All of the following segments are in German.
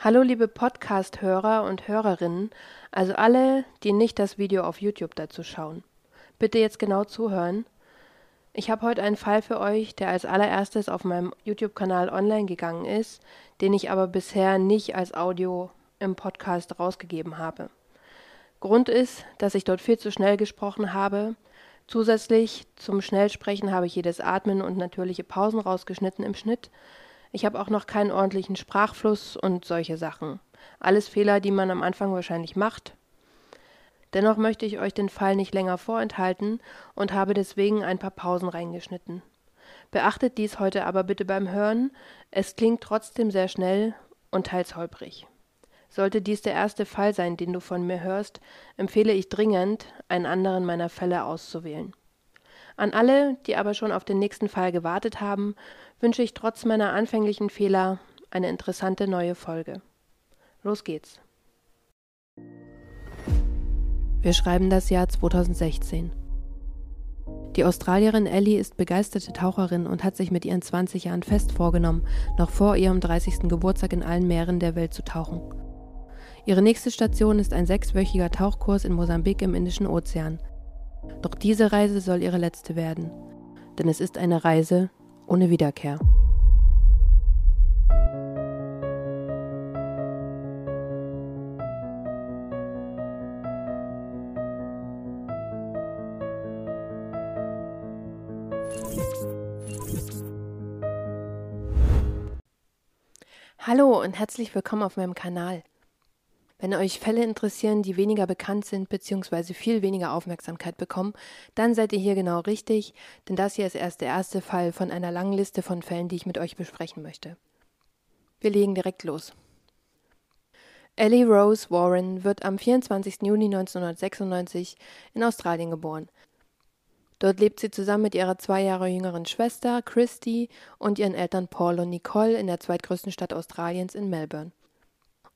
Hallo liebe Podcast-Hörer und Hörerinnen, also alle, die nicht das Video auf YouTube dazu schauen. Bitte jetzt genau zuhören. Ich habe heute einen Fall für euch, der als allererstes auf meinem YouTube-Kanal online gegangen ist, den ich aber bisher nicht als Audio im Podcast rausgegeben habe. Grund ist, dass ich dort viel zu schnell gesprochen habe. Zusätzlich zum Schnellsprechen habe ich jedes Atmen und natürliche Pausen rausgeschnitten im Schnitt. Ich habe auch noch keinen ordentlichen Sprachfluss und solche Sachen. Alles Fehler, die man am Anfang wahrscheinlich macht. Dennoch möchte ich euch den Fall nicht länger vorenthalten und habe deswegen ein paar Pausen reingeschnitten. Beachtet dies heute aber bitte beim Hören, es klingt trotzdem sehr schnell und teils holprig. Sollte dies der erste Fall sein, den du von mir hörst, empfehle ich dringend, einen anderen meiner Fälle auszuwählen. An alle, die aber schon auf den nächsten Fall gewartet haben, wünsche ich trotz meiner anfänglichen Fehler eine interessante neue Folge. Los geht's. Wir schreiben das Jahr 2016. Die Australierin Ellie ist begeisterte Taucherin und hat sich mit ihren 20 Jahren fest vorgenommen, noch vor ihrem 30. Geburtstag in allen Meeren der Welt zu tauchen. Ihre nächste Station ist ein sechswöchiger Tauchkurs in Mosambik im Indischen Ozean, doch diese Reise soll ihre letzte werden, denn es ist eine Reise ohne Wiederkehr. Hallo und herzlich willkommen auf meinem Kanal. Wenn euch Fälle interessieren, die weniger bekannt sind bzw. viel weniger Aufmerksamkeit bekommen, dann seid ihr hier genau richtig, denn das hier ist erst der erste Fall von einer langen Liste von Fällen, die ich mit euch besprechen möchte. Wir legen direkt los. Ellie Rose Warren wird am 24. Juni 1996 in Australien geboren. Dort lebt sie zusammen mit ihrer zwei Jahre jüngeren Schwester Christy und ihren Eltern Paul und Nicole in der zweitgrößten Stadt Australiens in Melbourne.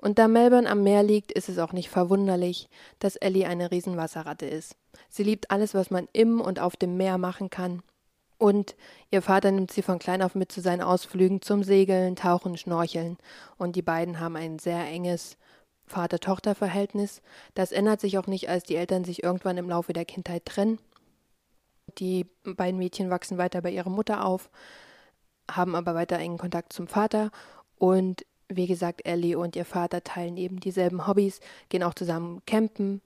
Und da Melbourne am Meer liegt, ist es auch nicht verwunderlich, dass Ellie eine Riesenwasserratte ist. Sie liebt alles, was man im und auf dem Meer machen kann. Und ihr Vater nimmt sie von klein auf mit zu seinen Ausflügen zum Segeln, Tauchen, Schnorcheln. Und die beiden haben ein sehr enges Vater-Tochter-Verhältnis. Das ändert sich auch nicht, als die Eltern sich irgendwann im Laufe der Kindheit trennen. Die beiden Mädchen wachsen weiter bei ihrer Mutter auf, haben aber weiter engen Kontakt zum Vater und wie gesagt, Ellie und ihr Vater teilen eben dieselben Hobbys, gehen auch zusammen campen,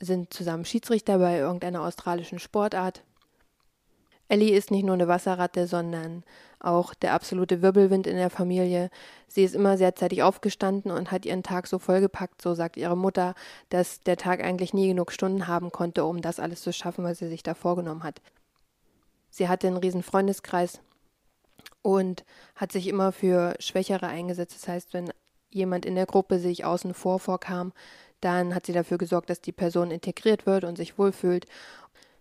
sind zusammen Schiedsrichter bei irgendeiner australischen Sportart. Ellie ist nicht nur eine Wasserratte, sondern auch der absolute Wirbelwind in der Familie. Sie ist immer sehr zeitig aufgestanden und hat ihren Tag so vollgepackt, so sagt ihre Mutter, dass der Tag eigentlich nie genug Stunden haben konnte, um das alles zu schaffen, was sie sich da vorgenommen hat. Sie hatte einen riesen Freundeskreis, und hat sich immer für Schwächere eingesetzt. Das heißt, wenn jemand in der Gruppe sich außen vor vorkam, dann hat sie dafür gesorgt, dass die Person integriert wird und sich wohlfühlt.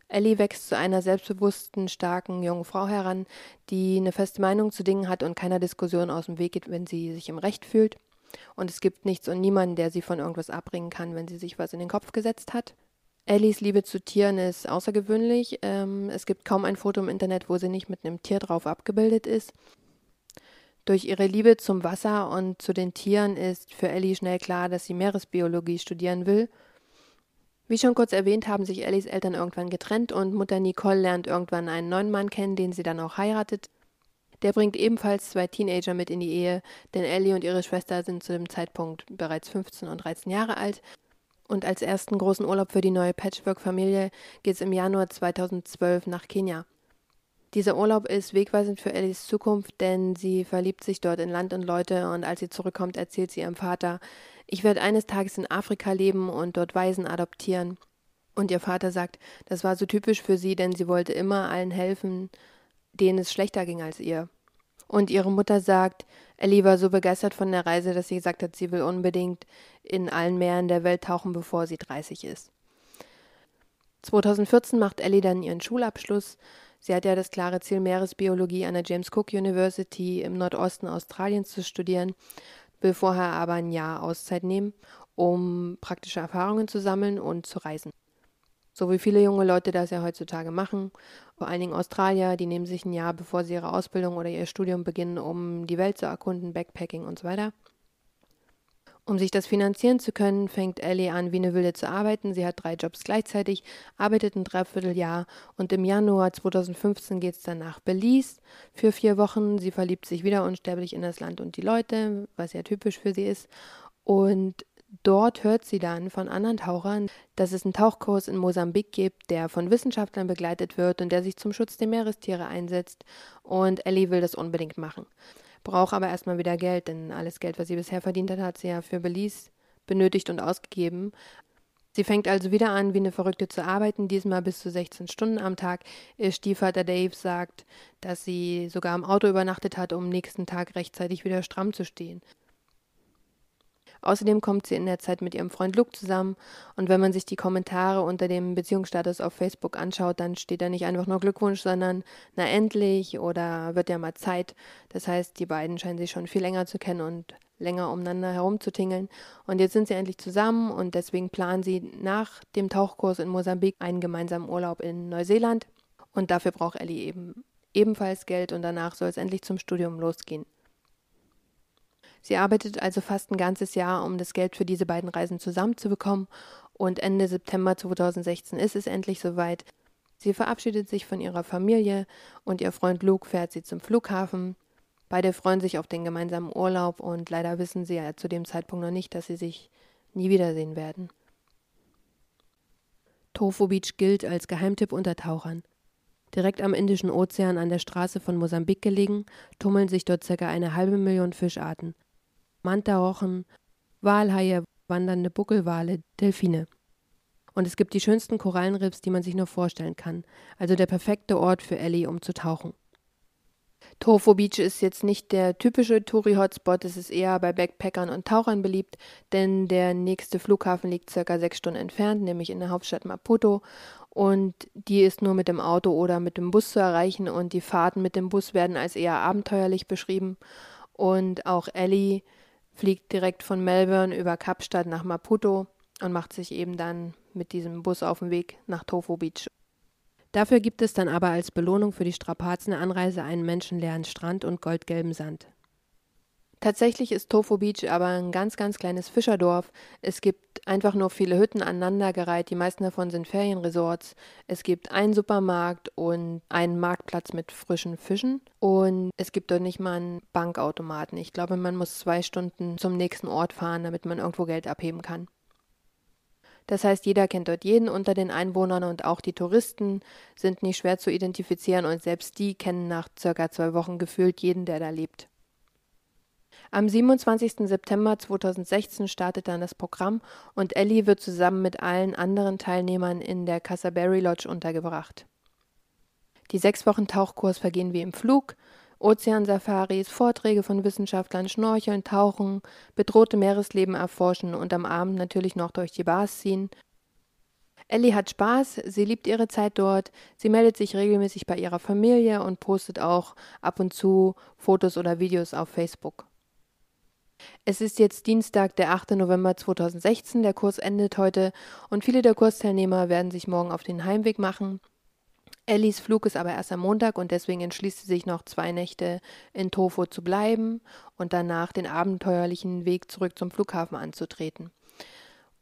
Ellie wächst zu einer selbstbewussten, starken jungen Frau heran, die eine feste Meinung zu Dingen hat und keiner Diskussion aus dem Weg geht, wenn sie sich im Recht fühlt. Und es gibt nichts und niemanden, der sie von irgendwas abbringen kann, wenn sie sich was in den Kopf gesetzt hat. Ellies Liebe zu Tieren ist außergewöhnlich. Ähm, es gibt kaum ein Foto im Internet, wo sie nicht mit einem Tier drauf abgebildet ist. Durch ihre Liebe zum Wasser und zu den Tieren ist für Ellie schnell klar, dass sie Meeresbiologie studieren will. Wie schon kurz erwähnt, haben sich Ellies Eltern irgendwann getrennt und Mutter Nicole lernt irgendwann einen neuen Mann kennen, den sie dann auch heiratet. Der bringt ebenfalls zwei Teenager mit in die Ehe, denn Ellie und ihre Schwester sind zu dem Zeitpunkt bereits 15 und 13 Jahre alt und als ersten großen Urlaub für die neue Patchwork-Familie geht es im Januar 2012 nach Kenia. Dieser Urlaub ist wegweisend für Ellies Zukunft, denn sie verliebt sich dort in Land und Leute und als sie zurückkommt, erzählt sie ihrem Vater, ich werde eines Tages in Afrika leben und dort Waisen adoptieren. Und ihr Vater sagt, das war so typisch für sie, denn sie wollte immer allen helfen, denen es schlechter ging als ihr. Und ihre Mutter sagt, Ellie war so begeistert von der Reise, dass sie gesagt hat, sie will unbedingt in allen Meeren der Welt tauchen, bevor sie 30 ist. 2014 macht Ellie dann ihren Schulabschluss. Sie hat ja das klare Ziel, Meeresbiologie an der James Cook University im Nordosten Australiens zu studieren, will vorher aber ein Jahr Auszeit nehmen, um praktische Erfahrungen zu sammeln und zu reisen. So wie viele junge Leute das ja heutzutage machen. Vor allen Dingen Australier, die nehmen sich ein Jahr, bevor sie ihre Ausbildung oder ihr Studium beginnen, um die Welt zu erkunden, Backpacking und so weiter. Um sich das finanzieren zu können, fängt Ellie an, wie eine Wilde zu arbeiten. Sie hat drei Jobs gleichzeitig, arbeitet ein Dreivierteljahr und im Januar 2015 geht es dann nach Belize für vier Wochen. Sie verliebt sich wieder unsterblich in das Land und die Leute, was ja typisch für sie ist. Und dort hört sie dann von anderen Tauchern, dass es einen Tauchkurs in Mosambik gibt, der von Wissenschaftlern begleitet wird und der sich zum Schutz der Meerestiere einsetzt. Und Ellie will das unbedingt machen braucht aber erstmal wieder Geld, denn alles Geld, was sie bisher verdient hat, hat sie ja für Belize benötigt und ausgegeben. Sie fängt also wieder an, wie eine Verrückte zu arbeiten, diesmal bis zu 16 Stunden am Tag. Ihr Stiefvater Dave sagt, dass sie sogar im Auto übernachtet hat, um nächsten Tag rechtzeitig wieder stramm zu stehen. Außerdem kommt sie in der Zeit mit ihrem Freund Luke zusammen und wenn man sich die Kommentare unter dem Beziehungsstatus auf Facebook anschaut, dann steht da nicht einfach nur Glückwunsch, sondern na endlich oder wird ja mal Zeit. Das heißt, die beiden scheinen sich schon viel länger zu kennen und länger umeinander herumzutingeln. Und jetzt sind sie endlich zusammen und deswegen planen sie nach dem Tauchkurs in Mosambik einen gemeinsamen Urlaub in Neuseeland. Und dafür braucht Ellie eben ebenfalls Geld und danach soll es endlich zum Studium losgehen. Sie arbeitet also fast ein ganzes Jahr, um das Geld für diese beiden Reisen zusammenzubekommen und Ende September 2016 ist es endlich soweit. Sie verabschiedet sich von ihrer Familie und ihr Freund Luke fährt sie zum Flughafen. Beide freuen sich auf den gemeinsamen Urlaub und leider wissen sie ja zu dem Zeitpunkt noch nicht, dass sie sich nie wiedersehen werden. Tofu Beach gilt als Geheimtipp unter Tauchern. Direkt am Indischen Ozean an der Straße von Mosambik gelegen, tummeln sich dort ca. eine halbe Million Fischarten. Mantarochen, Walhaie, wandernde Buckelwale, Delfine. Und es gibt die schönsten Korallenriffs, die man sich nur vorstellen kann. Also der perfekte Ort für Ellie, um zu tauchen. Tofu Beach ist jetzt nicht der typische Touri-Hotspot, es ist eher bei Backpackern und Tauchern beliebt, denn der nächste Flughafen liegt circa sechs Stunden entfernt, nämlich in der Hauptstadt Maputo. Und die ist nur mit dem Auto oder mit dem Bus zu erreichen und die Fahrten mit dem Bus werden als eher abenteuerlich beschrieben. Und auch Ellie fliegt direkt von Melbourne über Kapstadt nach Maputo und macht sich eben dann mit diesem Bus auf den Weg nach Tofu Beach. Dafür gibt es dann aber als Belohnung für die Strapazen Anreise einen menschenleeren Strand und goldgelben Sand. Tatsächlich ist Tofu Beach aber ein ganz, ganz kleines Fischerdorf. Es gibt einfach nur viele Hütten aneinandergereiht. Die meisten davon sind Ferienresorts. Es gibt einen Supermarkt und einen Marktplatz mit frischen Fischen. Und es gibt dort nicht mal einen Bankautomaten. Ich glaube, man muss zwei Stunden zum nächsten Ort fahren, damit man irgendwo Geld abheben kann. Das heißt, jeder kennt dort jeden unter den Einwohnern und auch die Touristen sind nicht schwer zu identifizieren und selbst die kennen nach circa zwei Wochen gefühlt jeden, der da lebt. Am 27. September 2016 startet dann das Programm und Ellie wird zusammen mit allen anderen Teilnehmern in der Casaberry Lodge untergebracht. Die sechs Wochen Tauchkurs vergehen wie im Flug. Ozeansafaris, Vorträge von Wissenschaftlern, Schnorcheln, Tauchen, bedrohte Meeresleben erforschen und am Abend natürlich noch durch die Bars ziehen. Ellie hat Spaß, sie liebt ihre Zeit dort, sie meldet sich regelmäßig bei ihrer Familie und postet auch ab und zu Fotos oder Videos auf Facebook. Es ist jetzt Dienstag, der 8. November 2016. Der Kurs endet heute und viele der Kursteilnehmer werden sich morgen auf den Heimweg machen. Ellis Flug ist aber erst am Montag und deswegen entschließt sie sich noch zwei Nächte in Tofu zu bleiben und danach den abenteuerlichen Weg zurück zum Flughafen anzutreten.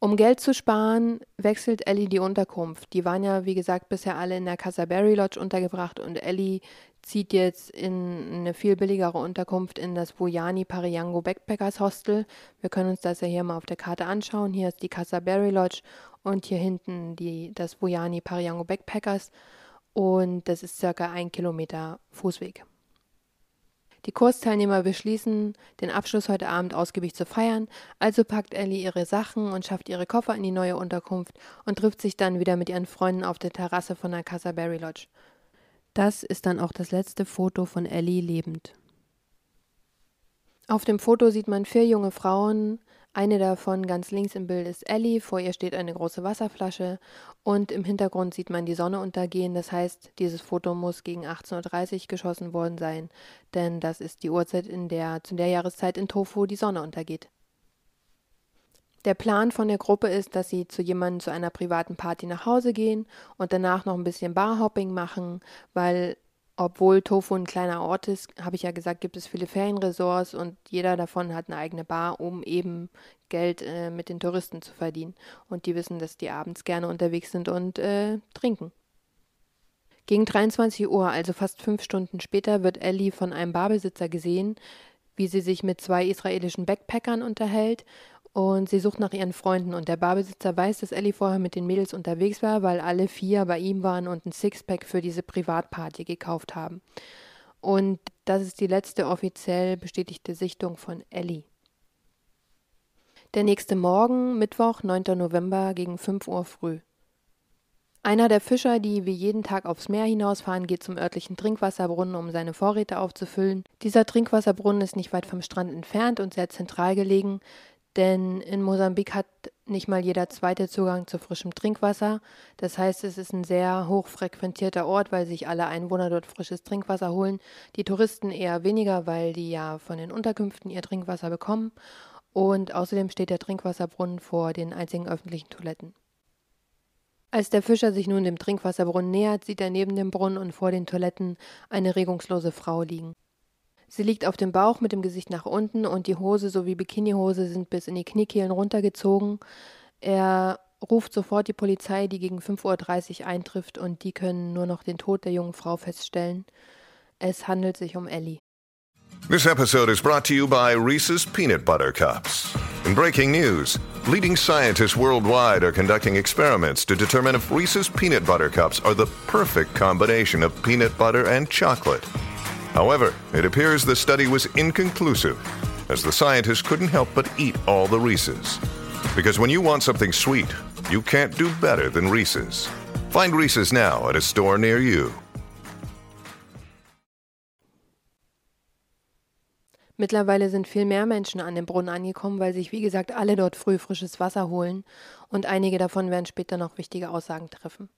Um Geld zu sparen, wechselt Ellie die Unterkunft. Die waren ja, wie gesagt, bisher alle in der Casaberry Lodge untergebracht und Ellie zieht jetzt in eine viel billigere Unterkunft in das Vujani Pariango Backpackers Hostel. Wir können uns das ja hier mal auf der Karte anschauen. Hier ist die Casaberry Lodge und hier hinten die, das Vujani Pariango Backpackers und das ist circa ein Kilometer Fußweg. Die Kursteilnehmer beschließen, den Abschluss heute Abend ausgiebig zu feiern, also packt Ellie ihre Sachen und schafft ihre Koffer in die neue Unterkunft und trifft sich dann wieder mit ihren Freunden auf der Terrasse von der Casa Berry Lodge. Das ist dann auch das letzte Foto von Ellie lebend. Auf dem Foto sieht man vier junge Frauen, eine davon ganz links im Bild ist Ellie, vor ihr steht eine große Wasserflasche und im Hintergrund sieht man die Sonne untergehen. Das heißt, dieses Foto muss gegen 18.30 Uhr geschossen worden sein, denn das ist die Uhrzeit, in der zu der Jahreszeit in Tofu die Sonne untergeht. Der Plan von der Gruppe ist, dass sie zu jemandem zu einer privaten Party nach Hause gehen und danach noch ein bisschen Barhopping machen, weil Obwohl Tofu ein kleiner Ort ist, habe ich ja gesagt, gibt es viele Ferienresorts und jeder davon hat eine eigene Bar, um eben Geld äh, mit den Touristen zu verdienen. Und die wissen, dass die abends gerne unterwegs sind und äh, trinken. Gegen 23 Uhr, also fast fünf Stunden später, wird Ellie von einem Barbesitzer gesehen, wie sie sich mit zwei israelischen Backpackern unterhält und sie sucht nach ihren Freunden und der Barbesitzer weiß, dass Ellie vorher mit den Mädels unterwegs war, weil alle vier bei ihm waren und ein Sixpack für diese Privatparty gekauft haben. Und das ist die letzte offiziell bestätigte Sichtung von Ellie. Der nächste Morgen, Mittwoch, 9. November gegen 5 Uhr früh. Einer der Fischer, die wie jeden Tag aufs Meer hinausfahren, geht zum örtlichen Trinkwasserbrunnen, um seine Vorräte aufzufüllen. Dieser Trinkwasserbrunnen ist nicht weit vom Strand entfernt und sehr zentral gelegen, denn in Mosambik hat nicht mal jeder zweite Zugang zu frischem Trinkwasser. Das heißt, es ist ein sehr hoch frequentierter Ort, weil sich alle Einwohner dort frisches Trinkwasser holen. Die Touristen eher weniger, weil die ja von den Unterkünften ihr Trinkwasser bekommen. Und außerdem steht der Trinkwasserbrunnen vor den einzigen öffentlichen Toiletten. Als der Fischer sich nun dem Trinkwasserbrunnen nähert, sieht er neben dem Brunnen und vor den Toiletten eine regungslose Frau liegen. Sie liegt auf dem Bauch mit dem Gesicht nach unten und die Hose sowie Bikinihose sind bis in die Kniekehlen runtergezogen. Er ruft sofort die Polizei, die gegen 5.30 Uhr eintrifft und die können nur noch den Tod der jungen Frau feststellen. Es handelt sich um Ellie. This episode is brought to you by Reese's Peanut Butter Cups. In breaking news, leading scientists worldwide are conducting experiments to determine if Reese's Peanut Butter Cups are the perfect combination of peanut butter and chocolate. However, it appears the study was inconclusive, as the scientists couldn't help but eat all the Reese's. Because when you want something sweet, you can't do better than Reese's. Find Reese's now at a store near you. Mittlerweile sind viel mehr Menschen an dem Brunnen angekommen, weil sich, wie gesagt, alle dort früh frisches Wasser holen und einige davon werden später noch wichtige Aussagen treffen.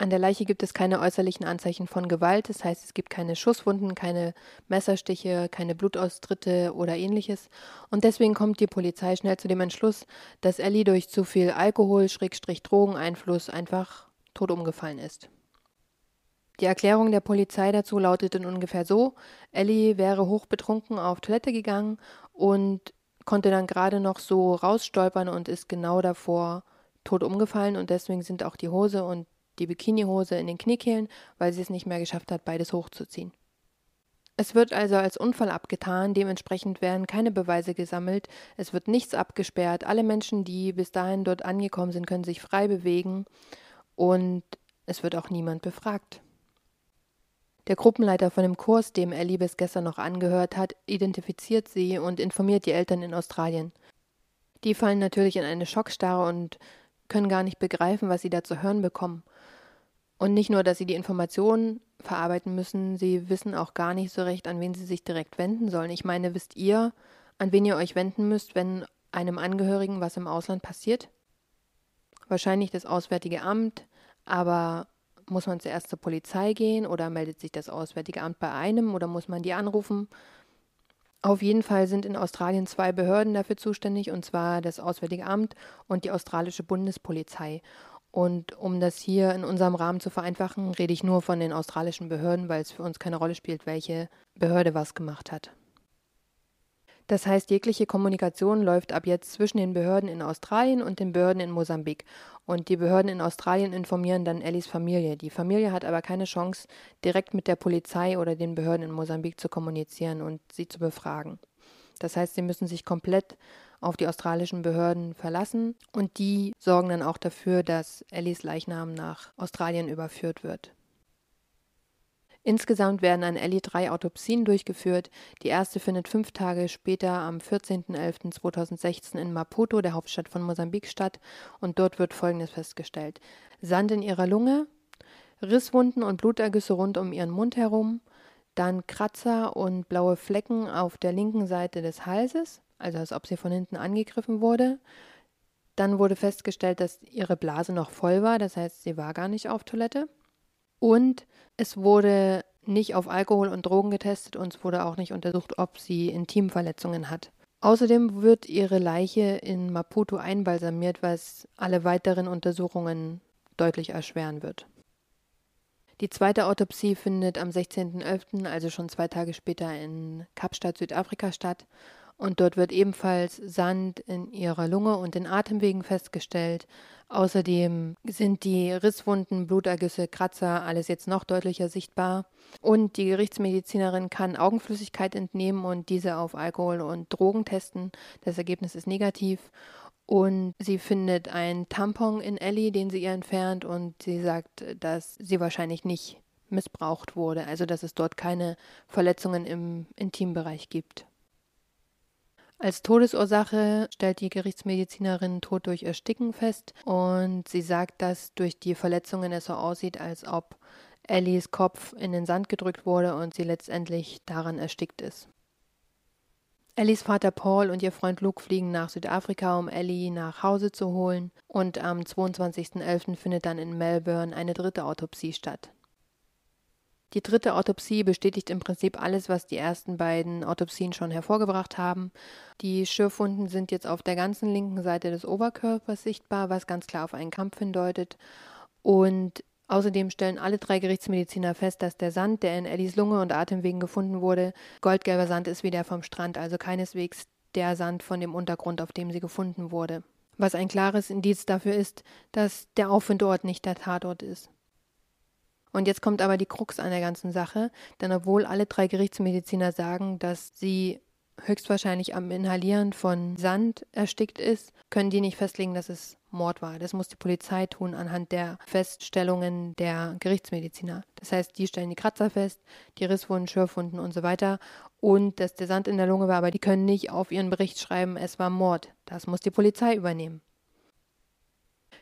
An der Leiche gibt es keine äußerlichen Anzeichen von Gewalt, das heißt es gibt keine Schusswunden, keine Messerstiche, keine Blutaustritte oder ähnliches. Und deswegen kommt die Polizei schnell zu dem Entschluss, dass Ellie durch zu viel Alkohol, Schrägstrich Drogeneinfluss einfach tot umgefallen ist. Die Erklärung der Polizei dazu lautete ungefähr so: Ellie wäre hochbetrunken auf Toilette gegangen und konnte dann gerade noch so rausstolpern und ist genau davor tot umgefallen und deswegen sind auch die Hose und die Bikinihose in den Kniekehlen, weil sie es nicht mehr geschafft hat, beides hochzuziehen. Es wird also als Unfall abgetan, dementsprechend werden keine Beweise gesammelt, es wird nichts abgesperrt, alle Menschen, die bis dahin dort angekommen sind, können sich frei bewegen und es wird auch niemand befragt. Der Gruppenleiter von dem Kurs, dem Ellie bis gestern noch angehört hat, identifiziert sie und informiert die Eltern in Australien. Die fallen natürlich in eine Schockstarre und können gar nicht begreifen, was sie da zu hören bekommen. Und nicht nur, dass sie die Informationen verarbeiten müssen, sie wissen auch gar nicht so recht, an wen sie sich direkt wenden sollen. Ich meine, wisst ihr, an wen ihr euch wenden müsst, wenn einem Angehörigen was im Ausland passiert? Wahrscheinlich das Auswärtige Amt, aber muss man zuerst zur Polizei gehen oder meldet sich das Auswärtige Amt bei einem oder muss man die anrufen? Auf jeden Fall sind in Australien zwei Behörden dafür zuständig, und zwar das Auswärtige Amt und die australische Bundespolizei. Und um das hier in unserem Rahmen zu vereinfachen, rede ich nur von den australischen Behörden, weil es für uns keine Rolle spielt, welche Behörde was gemacht hat. Das heißt, jegliche Kommunikation läuft ab jetzt zwischen den Behörden in Australien und den Behörden in Mosambik. Und die Behörden in Australien informieren dann Ellis Familie. Die Familie hat aber keine Chance, direkt mit der Polizei oder den Behörden in Mosambik zu kommunizieren und sie zu befragen. Das heißt, sie müssen sich komplett auf die australischen Behörden verlassen und die sorgen dann auch dafür, dass Ellies Leichnam nach Australien überführt wird. Insgesamt werden an Ellie drei Autopsien durchgeführt. Die erste findet fünf Tage später am 14.11.2016 in Maputo, der Hauptstadt von Mosambik, statt und dort wird Folgendes festgestellt. Sand in ihrer Lunge, Risswunden und Blutergüsse rund um ihren Mund herum, dann Kratzer und blaue Flecken auf der linken Seite des Halses, also als ob sie von hinten angegriffen wurde. Dann wurde festgestellt, dass ihre Blase noch voll war, das heißt, sie war gar nicht auf Toilette. Und es wurde nicht auf Alkohol und Drogen getestet und es wurde auch nicht untersucht, ob sie Intimverletzungen hat. Außerdem wird ihre Leiche in Maputo einbalsamiert, was alle weiteren Untersuchungen deutlich erschweren wird. Die zweite Autopsie findet am 16.11., also schon zwei Tage später in Kapstadt, Südafrika statt. Und dort wird ebenfalls Sand in ihrer Lunge und den Atemwegen festgestellt. Außerdem sind die Risswunden, Blutergüsse, Kratzer, alles jetzt noch deutlicher sichtbar. Und die Gerichtsmedizinerin kann Augenflüssigkeit entnehmen und diese auf Alkohol und Drogen testen. Das Ergebnis ist negativ. Und sie findet einen Tampon in Ellie, den sie ihr entfernt, und sie sagt, dass sie wahrscheinlich nicht missbraucht wurde, also dass es dort keine Verletzungen im Intimbereich gibt. Als Todesursache stellt die Gerichtsmedizinerin Tod durch Ersticken fest und sie sagt, dass durch die Verletzungen es so aussieht, als ob Ellies Kopf in den Sand gedrückt wurde und sie letztendlich daran erstickt ist. Ellies Vater Paul und ihr Freund Luke fliegen nach Südafrika, um Ellie nach Hause zu holen, und am 22.11. findet dann in Melbourne eine dritte Autopsie statt. Die dritte Autopsie bestätigt im Prinzip alles, was die ersten beiden Autopsien schon hervorgebracht haben. Die Schürfwunden sind jetzt auf der ganzen linken Seite des Oberkörpers sichtbar, was ganz klar auf einen Kampf hindeutet. Und außerdem stellen alle drei Gerichtsmediziner fest, dass der Sand, der in Ellies Lunge und Atemwegen gefunden wurde, goldgelber Sand ist wie der vom Strand, also keineswegs der Sand von dem Untergrund, auf dem sie gefunden wurde. Was ein klares Indiz dafür ist, dass der Auffindort nicht der Tatort ist. Und jetzt kommt aber die Krux an der ganzen Sache, denn obwohl alle drei Gerichtsmediziner sagen, dass sie höchstwahrscheinlich am Inhalieren von Sand erstickt ist, können die nicht festlegen, dass es Mord war. Das muss die Polizei tun anhand der Feststellungen der Gerichtsmediziner. Das heißt, die stellen die Kratzer fest, die Risswunden, Schürfwunden und so weiter und dass der Sand in der Lunge war, aber die können nicht auf ihren Bericht schreiben, es war Mord. Das muss die Polizei übernehmen.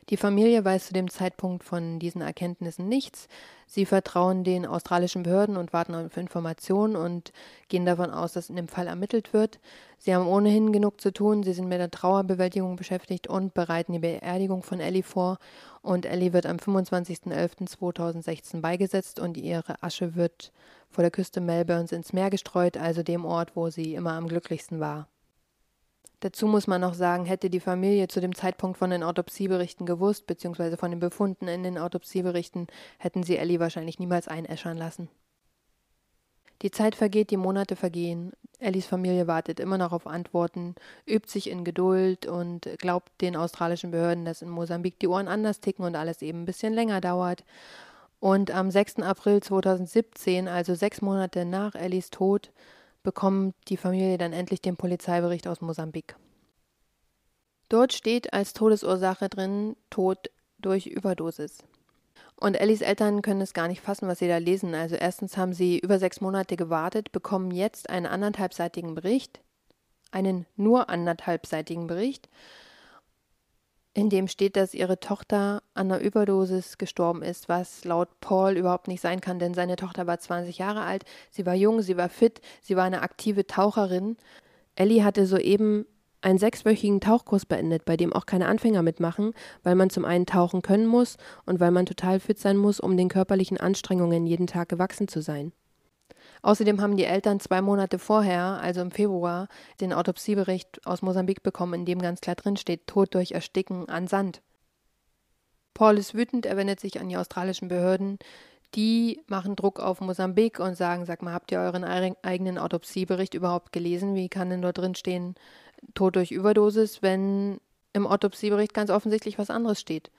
Die Familie weiß zu dem Zeitpunkt von diesen Erkenntnissen nichts. Sie vertrauen den australischen Behörden und warten auf Informationen und gehen davon aus, dass in dem Fall ermittelt wird. Sie haben ohnehin genug zu tun. Sie sind mit der Trauerbewältigung beschäftigt und bereiten die Beerdigung von Ellie vor. Und Ellie wird am 25.11.2016 beigesetzt und ihre Asche wird vor der Küste Melbournes ins Meer gestreut, also dem Ort, wo sie immer am glücklichsten war. Dazu muss man noch sagen, hätte die Familie zu dem Zeitpunkt von den Autopsieberichten gewusst, beziehungsweise von den Befunden in den Autopsieberichten, hätten sie Ellie wahrscheinlich niemals einäschern lassen. Die Zeit vergeht, die Monate vergehen. Ellies Familie wartet immer noch auf Antworten, übt sich in Geduld und glaubt den australischen Behörden, dass in Mosambik die Ohren anders ticken und alles eben ein bisschen länger dauert. Und am 6. April 2017, also sechs Monate nach Ellies Tod, bekommt die Familie dann endlich den Polizeibericht aus Mosambik. Dort steht als Todesursache drin Tod durch Überdosis. Und Ellis Eltern können es gar nicht fassen, was sie da lesen. Also erstens haben sie über sechs Monate gewartet, bekommen jetzt einen anderthalbseitigen Bericht, einen nur anderthalbseitigen Bericht in dem steht, dass ihre Tochter an einer Überdosis gestorben ist, was laut Paul überhaupt nicht sein kann, denn seine Tochter war 20 Jahre alt, sie war jung, sie war fit, sie war eine aktive Taucherin. Ellie hatte soeben einen sechswöchigen Tauchkurs beendet, bei dem auch keine Anfänger mitmachen, weil man zum einen tauchen können muss und weil man total fit sein muss, um den körperlichen Anstrengungen jeden Tag gewachsen zu sein. Außerdem haben die Eltern zwei Monate vorher, also im Februar, den Autopsiebericht aus Mosambik bekommen, in dem ganz klar drin steht, Tod durch Ersticken an Sand. Paul ist wütend, er wendet sich an die australischen Behörden. Die machen Druck auf Mosambik und sagen, sag mal, habt ihr euren eigenen Autopsiebericht überhaupt gelesen? Wie kann denn dort drin stehen, Tod durch Überdosis, wenn im Autopsiebericht ganz offensichtlich was anderes steht?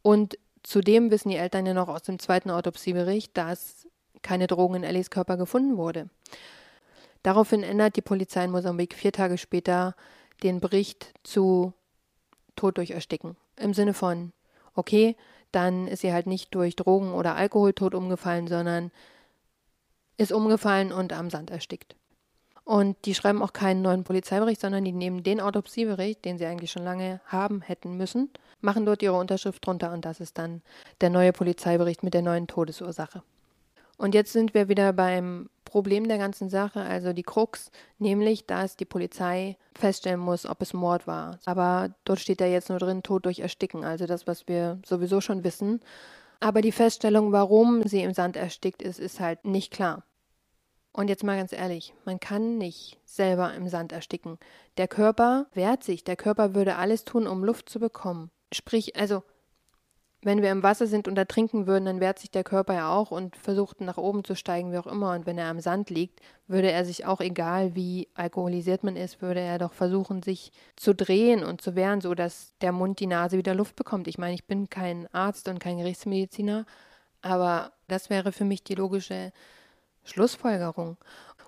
Und zudem wissen die Eltern ja noch aus dem zweiten Autopsiebericht, dass keine Drogen in Ellis Körper gefunden wurde. Daraufhin ändert die Polizei in Mosambik vier Tage später den Bericht zu Tod durch Ersticken. Im Sinne von, okay, dann ist sie halt nicht durch Drogen oder Alkohol tot umgefallen, sondern ist umgefallen und am Sand erstickt. Und die schreiben auch keinen neuen Polizeibericht, sondern die nehmen den Autopsiebericht, den sie eigentlich schon lange haben hätten müssen, machen dort ihre Unterschrift drunter und das ist dann der neue Polizeibericht mit der neuen Todesursache. Und jetzt sind wir wieder beim Problem der ganzen Sache, also die Krux, nämlich, dass die Polizei feststellen muss, ob es Mord war. Aber dort steht ja jetzt nur drin, Tod durch Ersticken, also das, was wir sowieso schon wissen. Aber die Feststellung, warum sie im Sand erstickt ist, ist halt nicht klar. Und jetzt mal ganz ehrlich, man kann nicht selber im Sand ersticken. Der Körper wehrt sich, der Körper würde alles tun, um Luft zu bekommen. Sprich, also wenn wir im Wasser sind und ertrinken würden, dann wehrt sich der Körper ja auch und versucht nach oben zu steigen, wie auch immer. Und wenn er am Sand liegt, würde er sich auch, egal wie alkoholisiert man ist, würde er doch versuchen, sich zu drehen und zu wehren, sodass der Mund die Nase wieder Luft bekommt. Ich meine, ich bin kein Arzt und kein Gerichtsmediziner, aber das wäre für mich die logische Schlussfolgerung.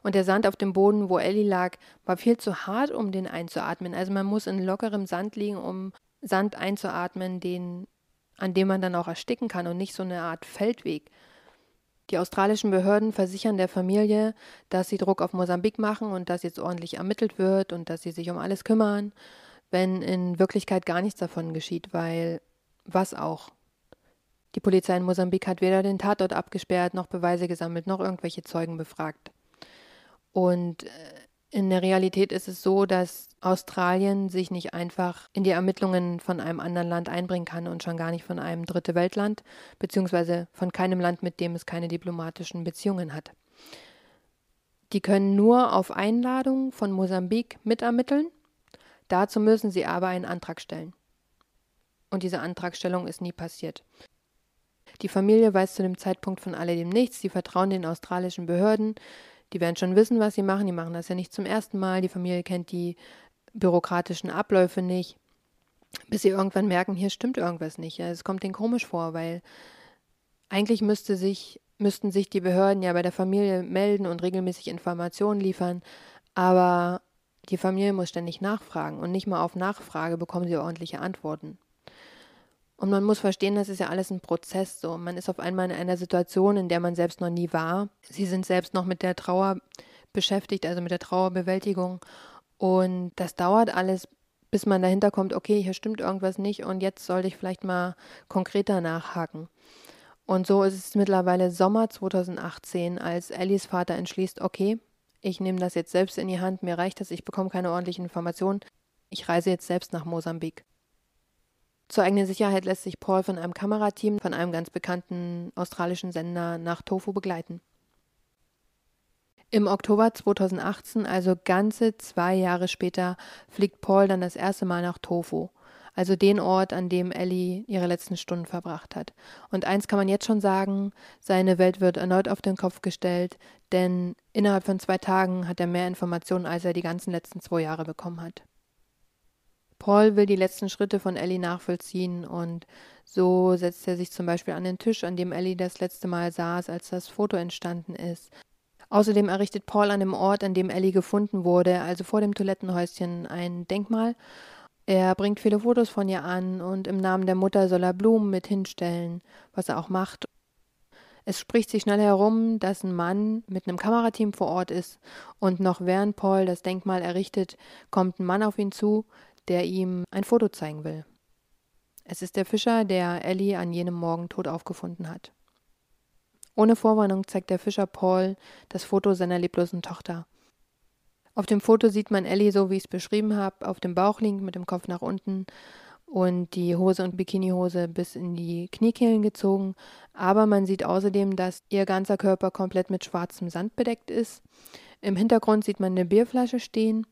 Und der Sand auf dem Boden, wo Ellie lag, war viel zu hart, um den einzuatmen. Also man muss in lockerem Sand liegen, um Sand einzuatmen, den an dem man dann auch ersticken kann und nicht so eine Art Feldweg. Die australischen Behörden versichern der Familie, dass sie Druck auf Mosambik machen und dass jetzt ordentlich ermittelt wird und dass sie sich um alles kümmern, wenn in Wirklichkeit gar nichts davon geschieht, weil was auch? Die Polizei in Mosambik hat weder den Tatort abgesperrt, noch Beweise gesammelt, noch irgendwelche Zeugen befragt. Und äh, in der Realität ist es so, dass Australien sich nicht einfach in die Ermittlungen von einem anderen Land einbringen kann und schon gar nicht von einem Dritte Weltland, beziehungsweise von keinem Land, mit dem es keine diplomatischen Beziehungen hat. Die können nur auf Einladung von Mosambik mitermitteln. Dazu müssen sie aber einen Antrag stellen. Und diese Antragstellung ist nie passiert. Die Familie weiß zu dem Zeitpunkt von alledem nichts, sie vertrauen den australischen Behörden, die werden schon wissen, was sie machen. Die machen das ja nicht zum ersten Mal. Die Familie kennt die bürokratischen Abläufe nicht, bis sie irgendwann merken, hier stimmt irgendwas nicht. Es kommt denen komisch vor, weil eigentlich müsste sich, müssten sich die Behörden ja bei der Familie melden und regelmäßig Informationen liefern, aber die Familie muss ständig nachfragen und nicht mal auf Nachfrage bekommen sie ordentliche Antworten. Und man muss verstehen, das ist ja alles ein Prozess so. Man ist auf einmal in einer Situation, in der man selbst noch nie war. Sie sind selbst noch mit der Trauer beschäftigt, also mit der Trauerbewältigung. Und das dauert alles, bis man dahinter kommt, okay, hier stimmt irgendwas nicht und jetzt sollte ich vielleicht mal konkreter nachhaken. Und so ist es mittlerweile Sommer 2018, als Ellies Vater entschließt, okay, ich nehme das jetzt selbst in die Hand, mir reicht das, ich bekomme keine ordentlichen Informationen, ich reise jetzt selbst nach Mosambik. Zur eigenen Sicherheit lässt sich Paul von einem Kamerateam von einem ganz bekannten australischen Sender nach Tofu begleiten. Im Oktober 2018, also ganze zwei Jahre später, fliegt Paul dann das erste Mal nach Tofu, also den Ort, an dem Ellie ihre letzten Stunden verbracht hat. Und eins kann man jetzt schon sagen, seine Welt wird erneut auf den Kopf gestellt, denn innerhalb von zwei Tagen hat er mehr Informationen, als er die ganzen letzten zwei Jahre bekommen hat. Paul will die letzten Schritte von Ellie nachvollziehen und so setzt er sich zum Beispiel an den Tisch, an dem Ellie das letzte Mal saß, als das Foto entstanden ist. Außerdem errichtet Paul an dem Ort, an dem Ellie gefunden wurde, also vor dem Toilettenhäuschen, ein Denkmal. Er bringt viele Fotos von ihr an und im Namen der Mutter soll er Blumen mit hinstellen, was er auch macht. Es spricht sich schnell herum, dass ein Mann mit einem Kamerateam vor Ort ist und noch während Paul das Denkmal errichtet, kommt ein Mann auf ihn zu, der ihm ein Foto zeigen will. Es ist der Fischer, der Ellie an jenem Morgen tot aufgefunden hat. Ohne Vorwarnung zeigt der Fischer Paul das Foto seiner leblosen Tochter. Auf dem Foto sieht man Ellie, so wie ich es beschrieben habe, auf dem Bauch liegend mit dem Kopf nach unten und die Hose und Bikinihose bis in die Kniekehlen gezogen. Aber man sieht außerdem, dass ihr ganzer Körper komplett mit schwarzem Sand bedeckt ist. Im Hintergrund sieht man eine Bierflasche stehen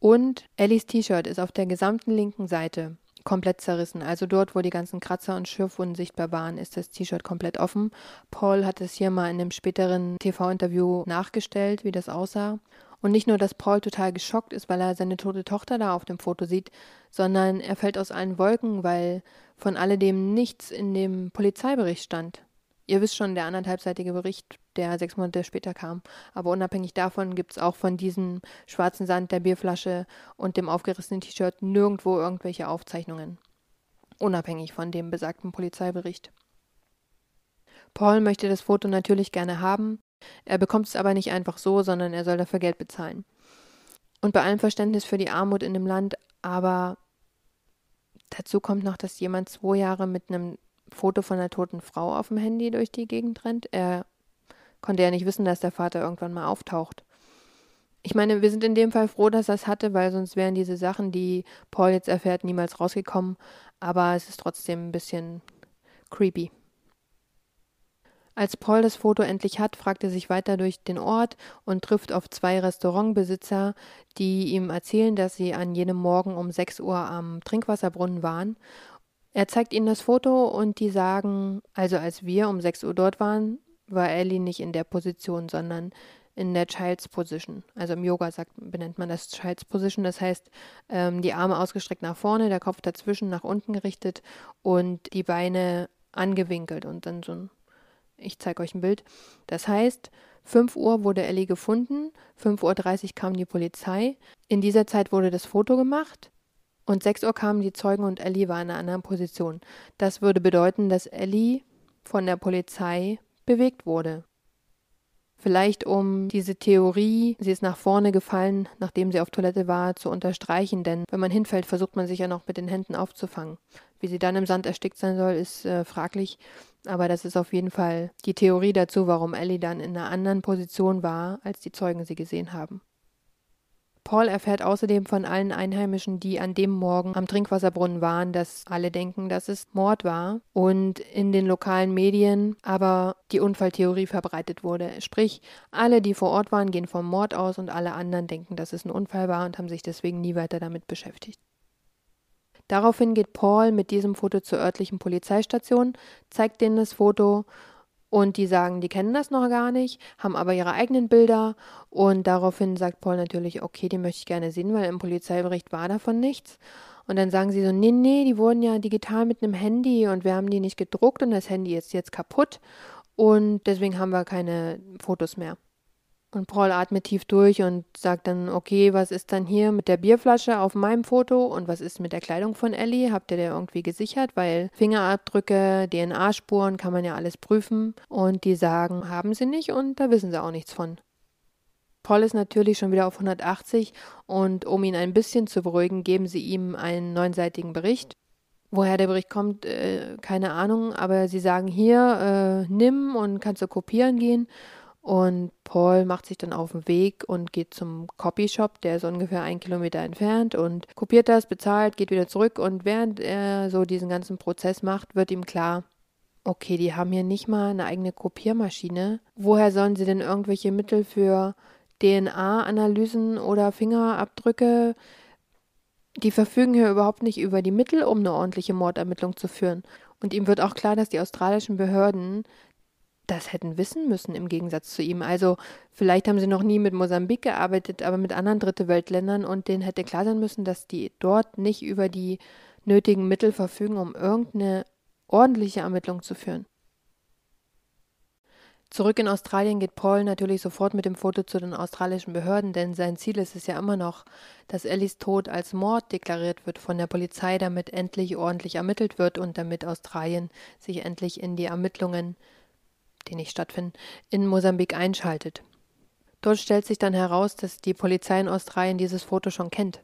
und Ellies T-Shirt ist auf der gesamten linken Seite komplett zerrissen. Also dort, wo die ganzen Kratzer und Schürfwunden sichtbar waren, ist das T-Shirt komplett offen. Paul hat es hier mal in einem späteren TV-Interview nachgestellt, wie das aussah. Und nicht nur, dass Paul total geschockt ist, weil er seine tote Tochter da auf dem Foto sieht, sondern er fällt aus allen Wolken, weil von alledem nichts in dem Polizeibericht stand. Ihr wisst schon, der anderthalbseitige Bericht, der sechs Monate später kam. Aber unabhängig davon gibt es auch von diesem schwarzen Sand, der Bierflasche und dem aufgerissenen T-Shirt nirgendwo irgendwelche Aufzeichnungen. Unabhängig von dem besagten Polizeibericht. Paul möchte das Foto natürlich gerne haben. Er bekommt es aber nicht einfach so, sondern er soll dafür Geld bezahlen. Und bei allem Verständnis für die Armut in dem Land, aber dazu kommt noch, dass jemand zwei Jahre mit einem Foto von einer toten Frau auf dem Handy durch die Gegend rennt. Er konnte ja nicht wissen, dass der Vater irgendwann mal auftaucht. Ich meine, wir sind in dem Fall froh, dass er es hatte, weil sonst wären diese Sachen, die Paul jetzt erfährt, niemals rausgekommen. Aber es ist trotzdem ein bisschen creepy. Als Paul das Foto endlich hat, fragt er sich weiter durch den Ort und trifft auf zwei Restaurantbesitzer, die ihm erzählen, dass sie an jenem Morgen um 6 Uhr am Trinkwasserbrunnen waren Er zeigt ihnen das Foto und die sagen, also als wir um 6 Uhr dort waren, war Ellie nicht in der Position, sondern in der Child's Position. Also im Yoga sagt, benennt man das Child's Position. Das heißt, ähm, die Arme ausgestreckt nach vorne, der Kopf dazwischen nach unten gerichtet und die Beine angewinkelt und dann so ein, ich zeige euch ein Bild. Das heißt, 5 Uhr wurde Ellie gefunden, 5.30 Uhr kam die Polizei. In dieser Zeit wurde das Foto gemacht und 6 Uhr kamen die Zeugen und Ellie war in einer anderen Position. Das würde bedeuten, dass Ellie von der Polizei bewegt wurde. Vielleicht um diese Theorie, sie ist nach vorne gefallen, nachdem sie auf Toilette war, zu unterstreichen, denn wenn man hinfällt, versucht man sich ja noch mit den Händen aufzufangen. Wie sie dann im Sand erstickt sein soll, ist äh, fraglich, aber das ist auf jeden Fall die Theorie dazu, warum Ellie dann in einer anderen Position war, als die Zeugen sie gesehen haben. Paul erfährt außerdem von allen Einheimischen, die an dem Morgen am Trinkwasserbrunnen waren, dass alle denken, dass es Mord war und in den lokalen Medien aber die Unfalltheorie verbreitet wurde. Sprich, alle, die vor Ort waren, gehen vom Mord aus und alle anderen denken, dass es ein Unfall war und haben sich deswegen nie weiter damit beschäftigt. Daraufhin geht Paul mit diesem Foto zur örtlichen Polizeistation, zeigt denen das Foto und die sagen, die kennen das noch gar nicht, haben aber ihre eigenen Bilder. Und daraufhin sagt Paul natürlich, okay, die möchte ich gerne sehen, weil im Polizeibericht war davon nichts. Und dann sagen sie so, nee, nee, die wurden ja digital mit einem Handy und wir haben die nicht gedruckt und das Handy ist jetzt kaputt. Und deswegen haben wir keine Fotos mehr. Und Paul atmet tief durch und sagt dann, okay, was ist dann hier mit der Bierflasche auf meinem Foto und was ist mit der Kleidung von Ellie? Habt ihr der irgendwie gesichert? Weil Fingerabdrücke, DNA-Spuren kann man ja alles prüfen. Und die sagen, haben sie nicht und da wissen sie auch nichts von. Paul ist natürlich schon wieder auf 180 und um ihn ein bisschen zu beruhigen, geben sie ihm einen neunseitigen Bericht. Woher der Bericht kommt, äh, keine Ahnung, aber sie sagen hier, äh, nimm und kannst du kopieren gehen. Und Paul macht sich dann auf den Weg und geht zum Copyshop, der ist ungefähr ein Kilometer entfernt und kopiert das, bezahlt, geht wieder zurück. Und während er so diesen ganzen Prozess macht, wird ihm klar, okay, die haben hier nicht mal eine eigene Kopiermaschine. Woher sollen sie denn irgendwelche Mittel für DNA-Analysen oder Fingerabdrücke? Die verfügen hier überhaupt nicht über die Mittel, um eine ordentliche Mordermittlung zu führen. Und ihm wird auch klar, dass die australischen Behörden das hätten wissen müssen im Gegensatz zu ihm. Also vielleicht haben sie noch nie mit Mosambik gearbeitet, aber mit anderen Dritte Weltländern und denen hätte klar sein müssen, dass die dort nicht über die nötigen Mittel verfügen, um irgendeine ordentliche Ermittlung zu führen. Zurück in Australien geht Paul natürlich sofort mit dem Foto zu den australischen Behörden, denn sein Ziel ist es ja immer noch, dass Ellis Tod als Mord deklariert wird von der Polizei, damit endlich ordentlich ermittelt wird und damit Australien sich endlich in die Ermittlungen die nicht stattfinden, in Mosambik einschaltet. Dort stellt sich dann heraus, dass die Polizei in Australien dieses Foto schon kennt.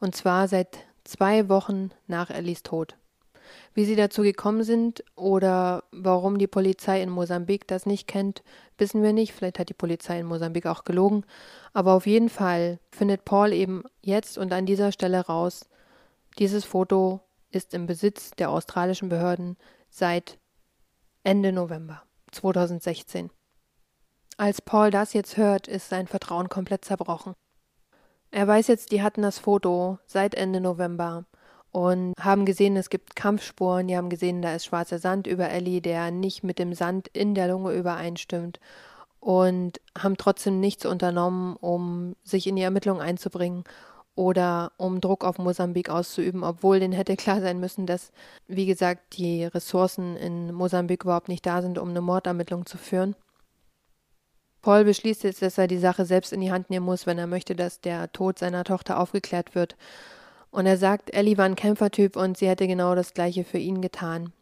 Und zwar seit zwei Wochen nach Ellis Tod. Wie sie dazu gekommen sind oder warum die Polizei in Mosambik das nicht kennt, wissen wir nicht. Vielleicht hat die Polizei in Mosambik auch gelogen. Aber auf jeden Fall findet Paul eben jetzt und an dieser Stelle raus, dieses Foto ist im Besitz der australischen Behörden seit Ende November. 2016. Als Paul das jetzt hört, ist sein Vertrauen komplett zerbrochen. Er weiß jetzt, die hatten das Foto seit Ende November und haben gesehen, es gibt Kampfspuren, die haben gesehen, da ist schwarzer Sand über Ellie, der nicht mit dem Sand in der Lunge übereinstimmt und haben trotzdem nichts unternommen, um sich in die Ermittlungen einzubringen oder um Druck auf Mosambik auszuüben, obwohl denen hätte klar sein müssen, dass, wie gesagt, die Ressourcen in Mosambik überhaupt nicht da sind, um eine Mordermittlung zu führen. Paul beschließt jetzt, dass er die Sache selbst in die Hand nehmen muss, wenn er möchte, dass der Tod seiner Tochter aufgeklärt wird. Und er sagt, Ellie war ein Kämpfertyp und sie hätte genau das gleiche für ihn getan.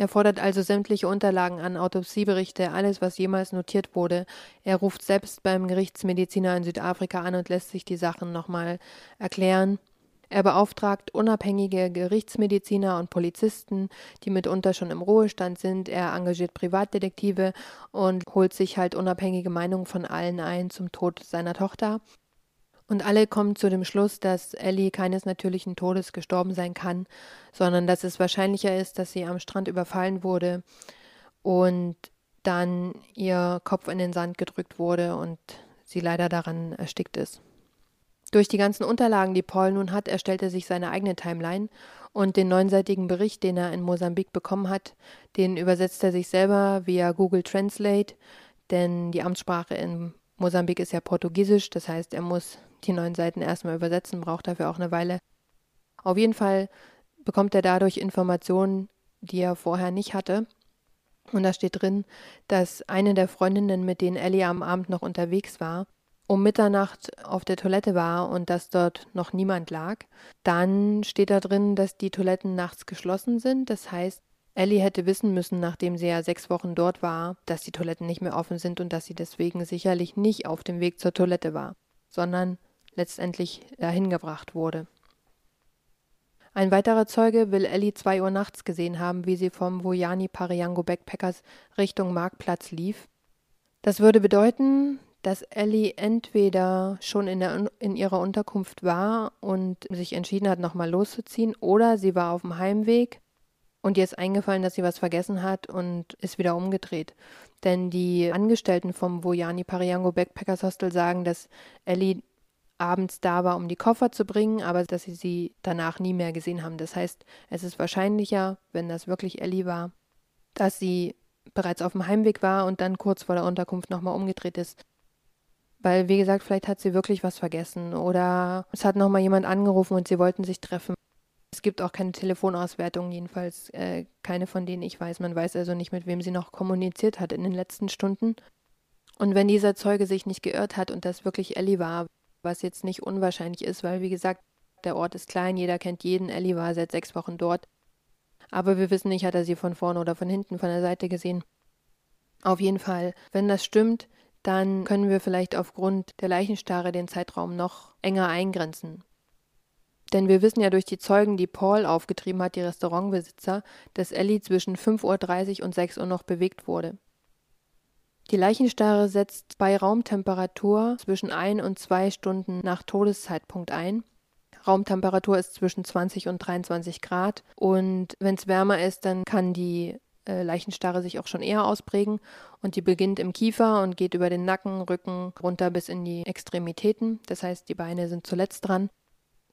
Er fordert also sämtliche Unterlagen an, Autopsieberichte, alles, was jemals notiert wurde. Er ruft selbst beim Gerichtsmediziner in Südafrika an und lässt sich die Sachen nochmal erklären. Er beauftragt unabhängige Gerichtsmediziner und Polizisten, die mitunter schon im Ruhestand sind. Er engagiert Privatdetektive und holt sich halt unabhängige Meinungen von allen ein zum Tod seiner Tochter. Und alle kommen zu dem Schluss, dass Ellie keines natürlichen Todes gestorben sein kann, sondern dass es wahrscheinlicher ist, dass sie am Strand überfallen wurde und dann ihr Kopf in den Sand gedrückt wurde und sie leider daran erstickt ist. Durch die ganzen Unterlagen, die Paul nun hat, erstellt er sich seine eigene Timeline und den neunseitigen Bericht, den er in Mosambik bekommen hat, den übersetzt er sich selber via Google Translate, denn die Amtssprache in Mosambik ist ja Portugiesisch, das heißt, er muss die neun Seiten erstmal übersetzen, braucht dafür auch eine Weile. Auf jeden Fall bekommt er dadurch Informationen, die er vorher nicht hatte. Und da steht drin, dass eine der Freundinnen, mit denen Ellie am Abend noch unterwegs war, um Mitternacht auf der Toilette war und dass dort noch niemand lag. Dann steht da drin, dass die Toiletten nachts geschlossen sind. Das heißt, Ellie hätte wissen müssen, nachdem sie ja sechs Wochen dort war, dass die Toiletten nicht mehr offen sind und dass sie deswegen sicherlich nicht auf dem Weg zur Toilette war, sondern letztendlich dahin gebracht wurde. Ein weiterer Zeuge will Ellie zwei Uhr nachts gesehen haben, wie sie vom Vojani Pariango Backpackers Richtung Marktplatz lief. Das würde bedeuten, dass Ellie entweder schon in, der, in ihrer Unterkunft war und sich entschieden hat, nochmal loszuziehen, oder sie war auf dem Heimweg und ihr ist eingefallen, dass sie was vergessen hat und ist wieder umgedreht. Denn die Angestellten vom Vojani Pariango Backpackers Hostel sagen, dass Ellie abends da war, um die Koffer zu bringen, aber dass sie sie danach nie mehr gesehen haben. Das heißt, es ist wahrscheinlicher, wenn das wirklich Ellie war, dass sie bereits auf dem Heimweg war und dann kurz vor der Unterkunft nochmal umgedreht ist. Weil, wie gesagt, vielleicht hat sie wirklich was vergessen oder es hat nochmal jemand angerufen und sie wollten sich treffen. Es gibt auch keine Telefonauswertung, jedenfalls äh, keine von denen ich weiß. Man weiß also nicht, mit wem sie noch kommuniziert hat in den letzten Stunden. Und wenn dieser Zeuge sich nicht geirrt hat und das wirklich Ellie war, was jetzt nicht unwahrscheinlich ist, weil, wie gesagt, der Ort ist klein, jeder kennt jeden. Ellie war seit sechs Wochen dort. Aber wir wissen nicht, hat er sie von vorne oder von hinten, von der Seite gesehen. Auf jeden Fall, wenn das stimmt, dann können wir vielleicht aufgrund der Leichenstarre den Zeitraum noch enger eingrenzen. Denn wir wissen ja durch die Zeugen, die Paul aufgetrieben hat, die Restaurantbesitzer, dass Ellie zwischen 5.30 Uhr und 6 Uhr noch bewegt wurde. Die Leichenstarre setzt bei Raumtemperatur zwischen 1 und 2 Stunden nach Todeszeitpunkt ein. Raumtemperatur ist zwischen 20 und 23 Grad und wenn es wärmer ist, dann kann die äh, Leichenstarre sich auch schon eher ausprägen und die beginnt im Kiefer und geht über den Nacken, Rücken runter bis in die Extremitäten. Das heißt, die Beine sind zuletzt dran.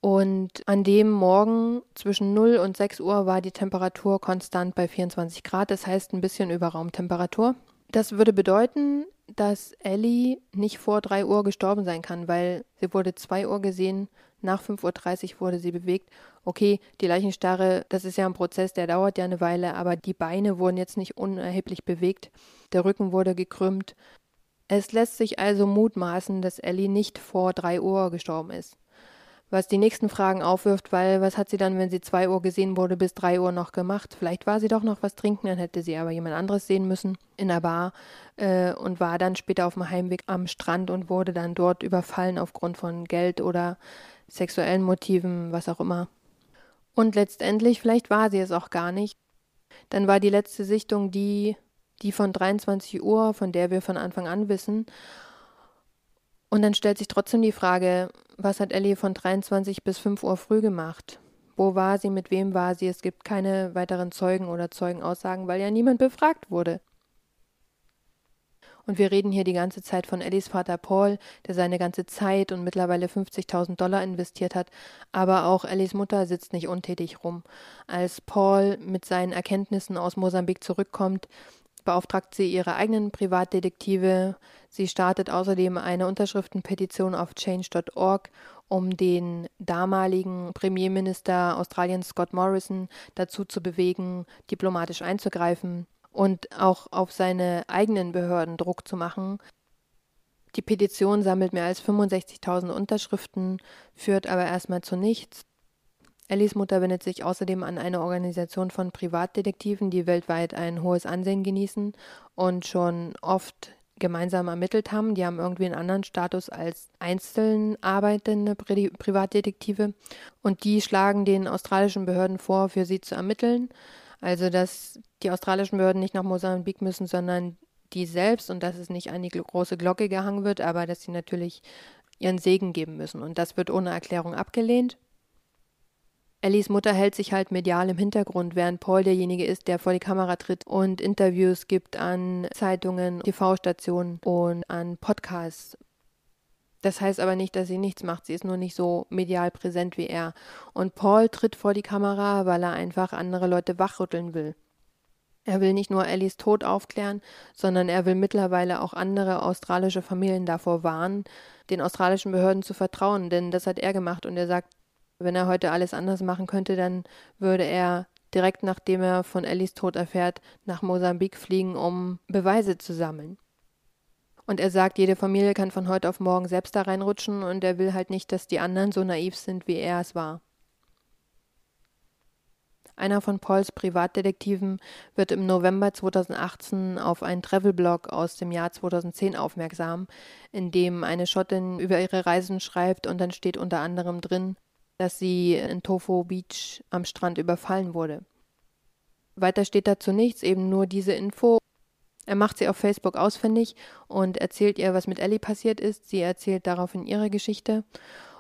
Und an dem Morgen zwischen 0 und 6 Uhr war die Temperatur konstant bei 24 Grad, das heißt ein bisschen über Raumtemperatur. Das würde bedeuten, dass Ellie nicht vor 3 Uhr gestorben sein kann, weil sie wurde 2 Uhr gesehen, nach 5.30 Uhr wurde sie bewegt. Okay, die Leichenstarre, das ist ja ein Prozess, der dauert ja eine Weile, aber die Beine wurden jetzt nicht unerheblich bewegt, der Rücken wurde gekrümmt. Es lässt sich also mutmaßen, dass Ellie nicht vor 3 Uhr gestorben ist was die nächsten Fragen aufwirft, weil was hat sie dann, wenn sie zwei Uhr gesehen wurde, bis drei Uhr noch gemacht? Vielleicht war sie doch noch was trinken, dann hätte sie aber jemand anderes sehen müssen in der Bar äh, und war dann später auf dem Heimweg am Strand und wurde dann dort überfallen aufgrund von Geld oder sexuellen Motiven, was auch immer. Und letztendlich, vielleicht war sie es auch gar nicht. Dann war die letzte Sichtung die, die von 23 Uhr, von der wir von Anfang an wissen. Und dann stellt sich trotzdem die Frage, was hat Ellie von 23 bis 5 Uhr früh gemacht? Wo war sie, mit wem war sie? Es gibt keine weiteren Zeugen oder Zeugenaussagen, weil ja niemand befragt wurde. Und wir reden hier die ganze Zeit von Ellies Vater Paul, der seine ganze Zeit und mittlerweile 50.000 Dollar investiert hat. Aber auch Ellies Mutter sitzt nicht untätig rum. Als Paul mit seinen Erkenntnissen aus Mosambik zurückkommt, beauftragt sie ihre eigenen Privatdetektive. Sie startet außerdem eine Unterschriftenpetition auf change.org, um den damaligen Premierminister Australiens Scott Morrison dazu zu bewegen, diplomatisch einzugreifen und auch auf seine eigenen Behörden Druck zu machen. Die Petition sammelt mehr als 65.000 Unterschriften, führt aber erstmal zu nichts. Ellies Mutter wendet sich außerdem an eine Organisation von Privatdetektiven, die weltweit ein hohes Ansehen genießen und schon oft gemeinsam ermittelt haben. Die haben irgendwie einen anderen Status als einzeln arbeitende Pri Privatdetektive. Und die schlagen den australischen Behörden vor, für sie zu ermitteln. Also, dass die australischen Behörden nicht nach Mosambik müssen, sondern die selbst und dass es nicht an die große Glocke gehangen wird, aber dass sie natürlich ihren Segen geben müssen. Und das wird ohne Erklärung abgelehnt. Ellies Mutter hält sich halt medial im Hintergrund, während Paul derjenige ist, der vor die Kamera tritt und Interviews gibt an Zeitungen, TV-Stationen und an Podcasts. Das heißt aber nicht, dass sie nichts macht. Sie ist nur nicht so medial präsent wie er. Und Paul tritt vor die Kamera, weil er einfach andere Leute wachrütteln will. Er will nicht nur Ellies Tod aufklären, sondern er will mittlerweile auch andere australische Familien davor warnen, den australischen Behörden zu vertrauen, denn das hat er gemacht und er sagt, wenn er heute alles anders machen könnte, dann würde er direkt nachdem er von Ellies Tod erfährt, nach Mosambik fliegen, um Beweise zu sammeln. Und er sagt, jede Familie kann von heute auf morgen selbst da reinrutschen und er will halt nicht, dass die anderen so naiv sind, wie er es war. Einer von Pauls Privatdetektiven wird im November 2018 auf einen Travelblog aus dem Jahr 2010 aufmerksam, in dem eine Schottin über ihre Reisen schreibt und dann steht unter anderem drin, dass sie in Tofo Beach am Strand überfallen wurde. Weiter steht dazu nichts, eben nur diese Info. Er macht sie auf Facebook ausfindig und erzählt ihr, was mit Ellie passiert ist. Sie erzählt daraufhin ihre Geschichte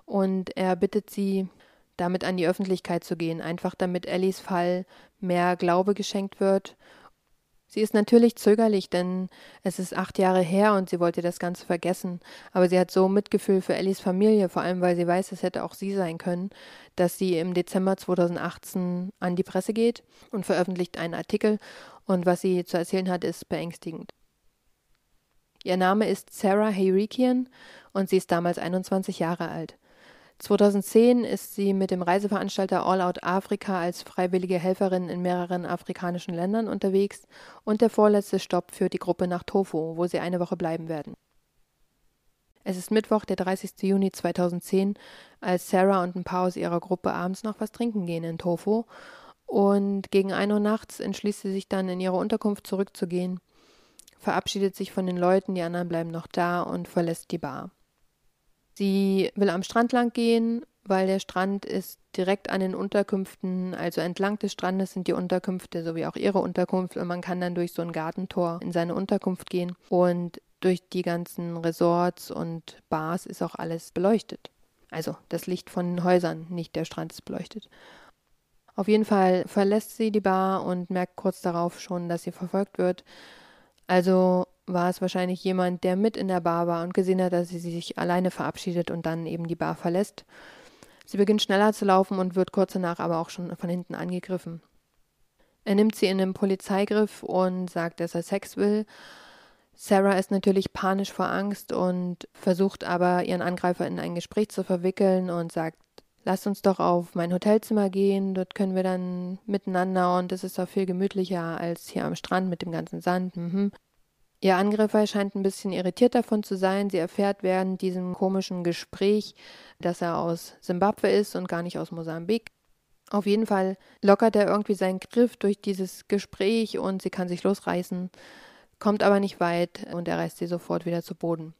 und er bittet sie, damit an die Öffentlichkeit zu gehen, einfach damit Ellies Fall mehr Glaube geschenkt wird. Sie ist natürlich zögerlich, denn es ist acht Jahre her und sie wollte das Ganze vergessen, aber sie hat so Mitgefühl für Ellies Familie, vor allem weil sie weiß, es hätte auch sie sein können, dass sie im Dezember 2018 an die Presse geht und veröffentlicht einen Artikel und was sie zu erzählen hat, ist beängstigend. Ihr Name ist Sarah Hayrikian und sie ist damals 21 Jahre alt. 2010 ist sie mit dem Reiseveranstalter All Out Afrika als freiwillige Helferin in mehreren afrikanischen Ländern unterwegs und der vorletzte Stopp führt die Gruppe nach Tofu, wo sie eine Woche bleiben werden. Es ist Mittwoch, der 30. Juni 2010, als Sarah und ein paar aus ihrer Gruppe abends noch was trinken gehen in Tofu und gegen 1 Uhr nachts entschließt sie sich dann in ihre Unterkunft zurückzugehen, verabschiedet sich von den Leuten, die anderen bleiben noch da und verlässt die Bar. Sie will am Strand lang gehen, weil der Strand ist direkt an den Unterkünften, also entlang des Strandes sind die Unterkünfte sowie auch ihre Unterkunft und man kann dann durch so ein Gartentor in seine Unterkunft gehen und durch die ganzen Resorts und Bars ist auch alles beleuchtet. Also das Licht von den Häusern, nicht der Strand ist beleuchtet. Auf jeden Fall verlässt sie die Bar und merkt kurz darauf schon, dass sie verfolgt wird. Also war es wahrscheinlich jemand, der mit in der Bar war und gesehen hat, dass sie sich alleine verabschiedet und dann eben die Bar verlässt. Sie beginnt schneller zu laufen und wird kurz danach aber auch schon von hinten angegriffen. Er nimmt sie in den Polizeigriff und sagt, dass er Sex will. Sarah ist natürlich panisch vor Angst und versucht aber, ihren Angreifer in ein Gespräch zu verwickeln und sagt, lass uns doch auf mein Hotelzimmer gehen, dort können wir dann miteinander und es ist auch viel gemütlicher als hier am Strand mit dem ganzen Sand. Mhm. Ihr Angreifer scheint ein bisschen irritiert davon zu sein. Sie erfährt während diesem komischen Gespräch, dass er aus Simbabwe ist und gar nicht aus Mosambik. Auf jeden Fall lockert er irgendwie seinen Griff durch dieses Gespräch und sie kann sich losreißen, kommt aber nicht weit und er reißt sie sofort wieder zu Boden.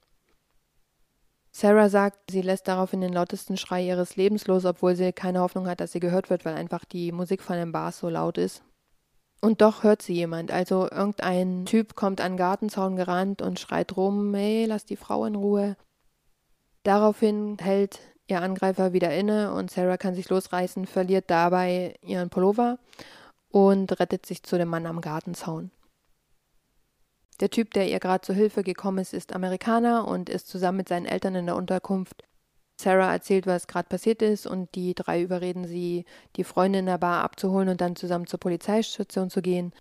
Sarah sagt, sie lässt daraufhin den lautesten Schrei ihres Lebens los, obwohl sie keine Hoffnung hat, dass sie gehört wird, weil einfach die Musik von den Bars so laut ist. Und doch hört sie jemand. Also irgendein Typ kommt an den Gartenzaun gerannt und schreit rum, hey, lass die Frau in Ruhe. Daraufhin hält ihr Angreifer wieder inne und Sarah kann sich losreißen, verliert dabei ihren Pullover und rettet sich zu dem Mann am Gartenzaun. Der Typ, der ihr gerade zur Hilfe gekommen ist, ist Amerikaner und ist zusammen mit seinen Eltern in der Unterkunft Sarah erzählt, was gerade passiert ist und die drei überreden sie, die Freundin in der Bar abzuholen und dann zusammen zur Polizeistation zu gehen.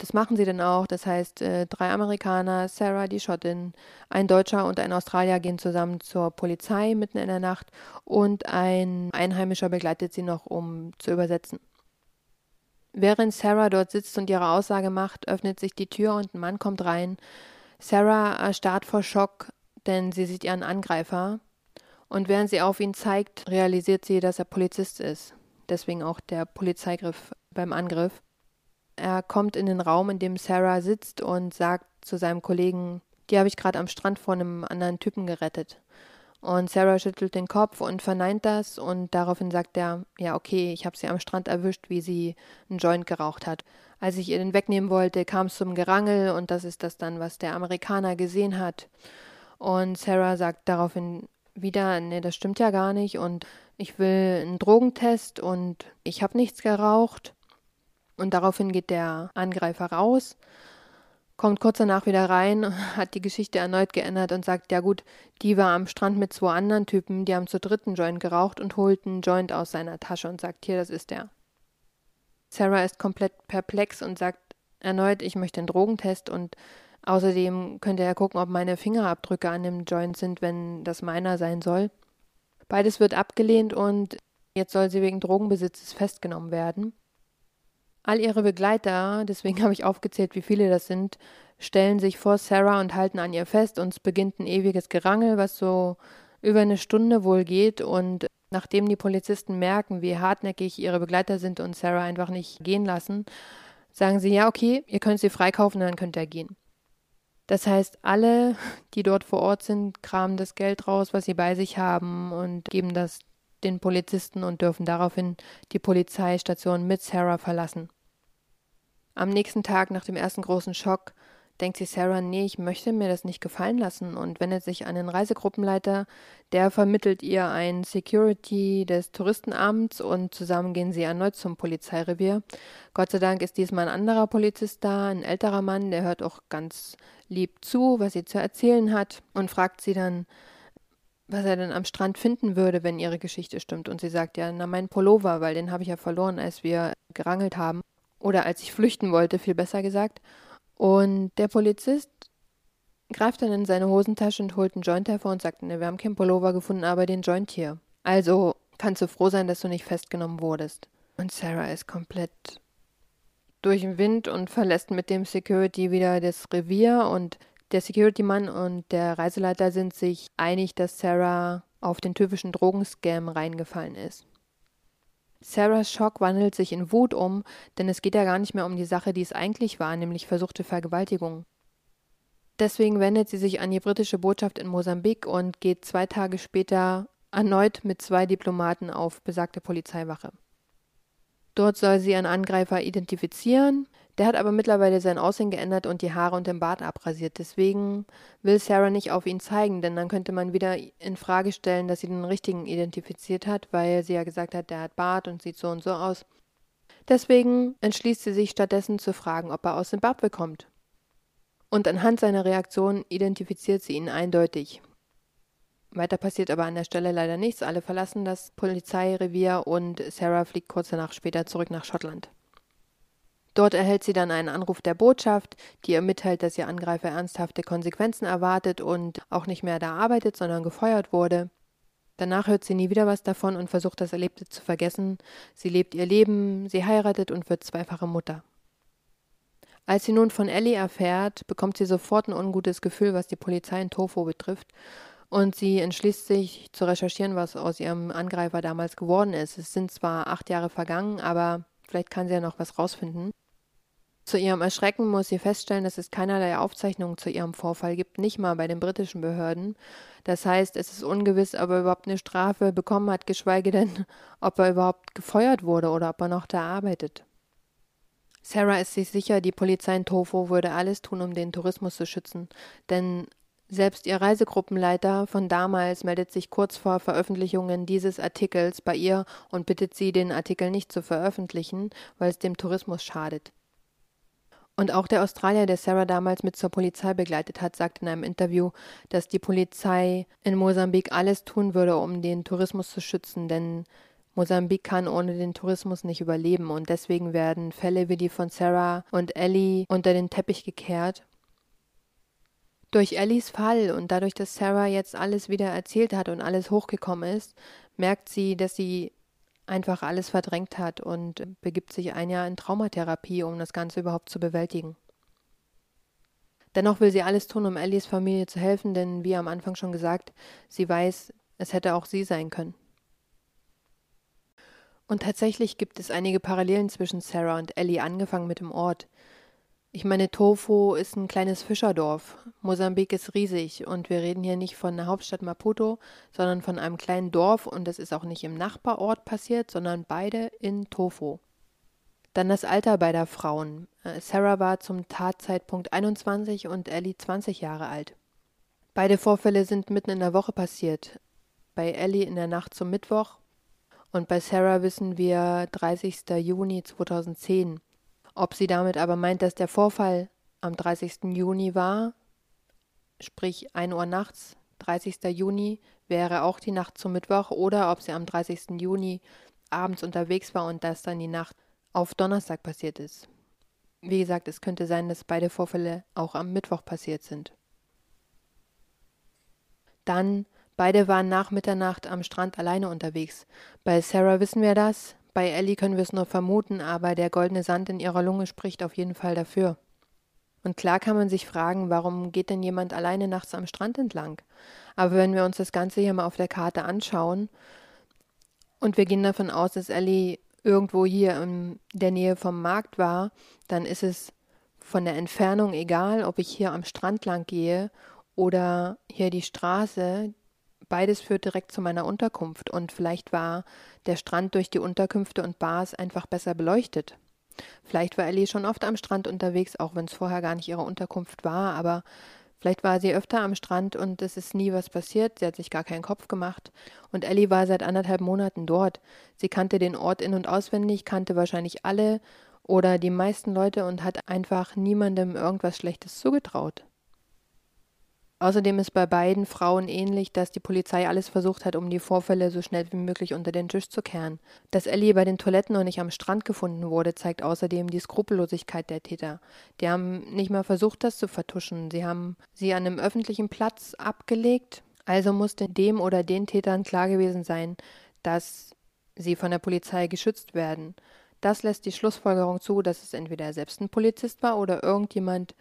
Das machen sie dann auch. Das heißt, äh, drei Amerikaner, Sarah, die Schottin, ein Deutscher und ein Australier gehen zusammen zur Polizei mitten in der Nacht und ein Einheimischer begleitet sie noch, um zu übersetzen. Während Sarah dort sitzt und ihre Aussage macht, öffnet sich die Tür und ein Mann kommt rein. Sarah erstarrt vor Schock, denn sie sieht ihren Angreifer, und während sie auf ihn zeigt, realisiert sie, dass er Polizist ist. Deswegen auch der Polizeigriff beim Angriff. Er kommt in den Raum, in dem Sarah sitzt und sagt zu seinem Kollegen, die habe ich gerade am Strand vor einem anderen Typen gerettet. Und Sarah schüttelt den Kopf und verneint das und daraufhin sagt er, ja okay, ich habe sie am Strand erwischt, wie sie einen Joint geraucht hat. Als ich ihr den wegnehmen wollte, kam es zum Gerangel und das ist das dann, was der Amerikaner gesehen hat. Und Sarah sagt daraufhin, wieder, nee, das stimmt ja gar nicht und ich will einen Drogentest und ich habe nichts geraucht. Und daraufhin geht der Angreifer raus, kommt kurz danach wieder rein, hat die Geschichte erneut geändert und sagt, ja gut, die war am Strand mit zwei anderen Typen, die haben zu dritten Joint geraucht und holt einen Joint aus seiner Tasche und sagt, hier, das ist der. Sarah ist komplett perplex und sagt erneut, ich möchte einen Drogentest und außerdem könnte er gucken, ob meine Fingerabdrücke an dem Joint sind, wenn das meiner sein soll. Beides wird abgelehnt und jetzt soll sie wegen Drogenbesitzes festgenommen werden. All ihre Begleiter, deswegen habe ich aufgezählt, wie viele das sind, stellen sich vor Sarah und halten an ihr fest und es beginnt ein ewiges Gerangel, was so über eine Stunde wohl geht und nachdem die Polizisten merken, wie hartnäckig ihre Begleiter sind und Sarah einfach nicht gehen lassen, sagen sie, ja, okay, ihr könnt sie freikaufen, dann könnt ihr gehen. Das heißt, alle, die dort vor Ort sind, kramen das Geld raus, was sie bei sich haben und geben das den Polizisten und dürfen daraufhin die Polizeistation mit Sarah verlassen. Am nächsten Tag nach dem ersten großen Schock denkt sich Sarah, nee, ich möchte mir das nicht gefallen lassen und wendet sich an den Reisegruppenleiter. Der vermittelt ihr ein Security des Touristenamts und zusammen gehen sie erneut zum Polizeirevier. Gott sei Dank ist diesmal ein anderer Polizist da, ein älterer Mann, der hört auch ganz lieb zu, was sie zu erzählen hat und fragt sie dann, was er denn am Strand finden würde, wenn ihre Geschichte stimmt. Und sie sagt ja, na mein Pullover, weil den habe ich ja verloren, als wir gerangelt haben. Oder als ich flüchten wollte, viel besser gesagt. Und der Polizist greift dann in seine Hosentasche und holt einen Joint hervor und sagt, ne, wir haben keinen Pullover gefunden, aber den Joint hier. Also kannst du froh sein, dass du nicht festgenommen wurdest. Und Sarah ist komplett durch den Wind und verlässt mit dem Security wieder das Revier und der Security-Mann und der Reiseleiter sind sich einig, dass Sarah auf den typischen Drogenscam reingefallen ist. Sarahs Schock wandelt sich in Wut um, denn es geht ja gar nicht mehr um die Sache, die es eigentlich war, nämlich versuchte Vergewaltigung. Deswegen wendet sie sich an die britische Botschaft in Mosambik und geht zwei Tage später erneut mit zwei Diplomaten auf besagte Polizeiwache. Dort soll sie einen Angreifer identifizieren, der hat aber mittlerweile sein Aussehen geändert und die Haare und den Bart abrasiert. Deswegen will Sarah nicht auf ihn zeigen, denn dann könnte man wieder in Frage stellen, dass sie den richtigen identifiziert hat, weil sie ja gesagt hat, der hat Bart und sieht so und so aus. Deswegen entschließt sie sich stattdessen zu fragen, ob er aus Zimbabwe kommt. Und anhand seiner Reaktion identifiziert sie ihn eindeutig. Weiter passiert aber an der Stelle leider nichts. Alle verlassen das Polizeirevier und Sarah fliegt kurz danach später zurück nach Schottland. Dort erhält sie dann einen Anruf der Botschaft, die ihr mitteilt, dass ihr Angreifer ernsthafte Konsequenzen erwartet und auch nicht mehr da arbeitet, sondern gefeuert wurde. Danach hört sie nie wieder was davon und versucht das Erlebte zu vergessen. Sie lebt ihr Leben, sie heiratet und wird zweifache Mutter. Als sie nun von Ellie erfährt, bekommt sie sofort ein ungutes Gefühl, was die Polizei in Tofu betrifft, und sie entschließt sich zu recherchieren, was aus ihrem Angreifer damals geworden ist. Es sind zwar acht Jahre vergangen, aber vielleicht kann sie ja noch was rausfinden. Zu ihrem Erschrecken muss sie feststellen, dass es keinerlei Aufzeichnungen zu ihrem Vorfall gibt, nicht mal bei den britischen Behörden. Das heißt, es ist ungewiss, ob er überhaupt eine Strafe bekommen hat, geschweige denn, ob er überhaupt gefeuert wurde oder ob er noch da arbeitet. Sarah ist sich sicher, die Polizei in Tofu würde alles tun, um den Tourismus zu schützen, denn selbst ihr Reisegruppenleiter von damals meldet sich kurz vor Veröffentlichungen dieses Artikels bei ihr und bittet sie, den Artikel nicht zu veröffentlichen, weil es dem Tourismus schadet. Und auch der Australier, der Sarah damals mit zur Polizei begleitet hat, sagt in einem Interview, dass die Polizei in Mosambik alles tun würde, um den Tourismus zu schützen, denn Mosambik kann ohne den Tourismus nicht überleben und deswegen werden Fälle wie die von Sarah und Ellie unter den Teppich gekehrt. Durch Ellies Fall und dadurch, dass Sarah jetzt alles wieder erzählt hat und alles hochgekommen ist, merkt sie, dass sie einfach alles verdrängt hat und begibt sich ein Jahr in Traumatherapie, um das Ganze überhaupt zu bewältigen. Dennoch will sie alles tun, um Ellies Familie zu helfen, denn wie am Anfang schon gesagt, sie weiß, es hätte auch sie sein können. Und tatsächlich gibt es einige Parallelen zwischen Sarah und Ellie, angefangen mit dem Ort. Ich meine, Tofu ist ein kleines Fischerdorf. Mosambik ist riesig und wir reden hier nicht von der Hauptstadt Maputo, sondern von einem kleinen Dorf und es ist auch nicht im Nachbarort passiert, sondern beide in Tofu. Dann das Alter beider Frauen. Äh, Sarah war zum Tatzeitpunkt 21 und Ellie 20 Jahre alt. Beide Vorfälle sind mitten in der Woche passiert. Bei Ellie in der Nacht zum Mittwoch und bei Sarah wissen wir 30. Juni 2010. Ob sie damit aber meint, dass der Vorfall am 30. Juni war, sprich 1 Uhr nachts, 30. Juni wäre auch die Nacht zum Mittwoch, oder ob sie am 30. Juni abends unterwegs war und das dann die Nacht auf Donnerstag passiert ist. Wie gesagt, es könnte sein, dass beide Vorfälle auch am Mittwoch passiert sind. Dann, beide waren nach Mitternacht am Strand alleine unterwegs. Bei Sarah wissen wir das, bei Ellie können wir es nur vermuten, aber der goldene Sand in ihrer Lunge spricht auf jeden Fall dafür. Und klar kann man sich fragen, warum geht denn jemand alleine nachts am Strand entlang? Aber wenn wir uns das Ganze hier mal auf der Karte anschauen und wir gehen davon aus, dass Ellie irgendwo hier in der Nähe vom Markt war, dann ist es von der Entfernung egal, ob ich hier am Strand lang gehe oder hier die Straße. Beides führt direkt zu meiner Unterkunft und vielleicht war der Strand durch die Unterkünfte und Bars einfach besser beleuchtet. Vielleicht war Ellie schon oft am Strand unterwegs, auch wenn es vorher gar nicht ihre Unterkunft war, aber Vielleicht war sie öfter am Strand und es ist nie was passiert, sie hat sich gar keinen Kopf gemacht. Und Ellie war seit anderthalb Monaten dort. Sie kannte den Ort in und auswendig, kannte wahrscheinlich alle oder die meisten Leute und hat einfach niemandem irgendwas Schlechtes zugetraut. Außerdem ist bei beiden Frauen ähnlich, dass die Polizei alles versucht hat, um die Vorfälle so schnell wie möglich unter den Tisch zu kehren. Dass Ellie bei den Toiletten und nicht am Strand gefunden wurde, zeigt außerdem die Skrupellosigkeit der Täter. Die haben nicht mal versucht, das zu vertuschen. Sie haben sie an einem öffentlichen Platz abgelegt. Also musste dem oder den Tätern klar gewesen sein, dass sie von der Polizei geschützt werden. Das lässt die Schlussfolgerung zu, dass es entweder selbst ein Polizist war oder irgendjemand,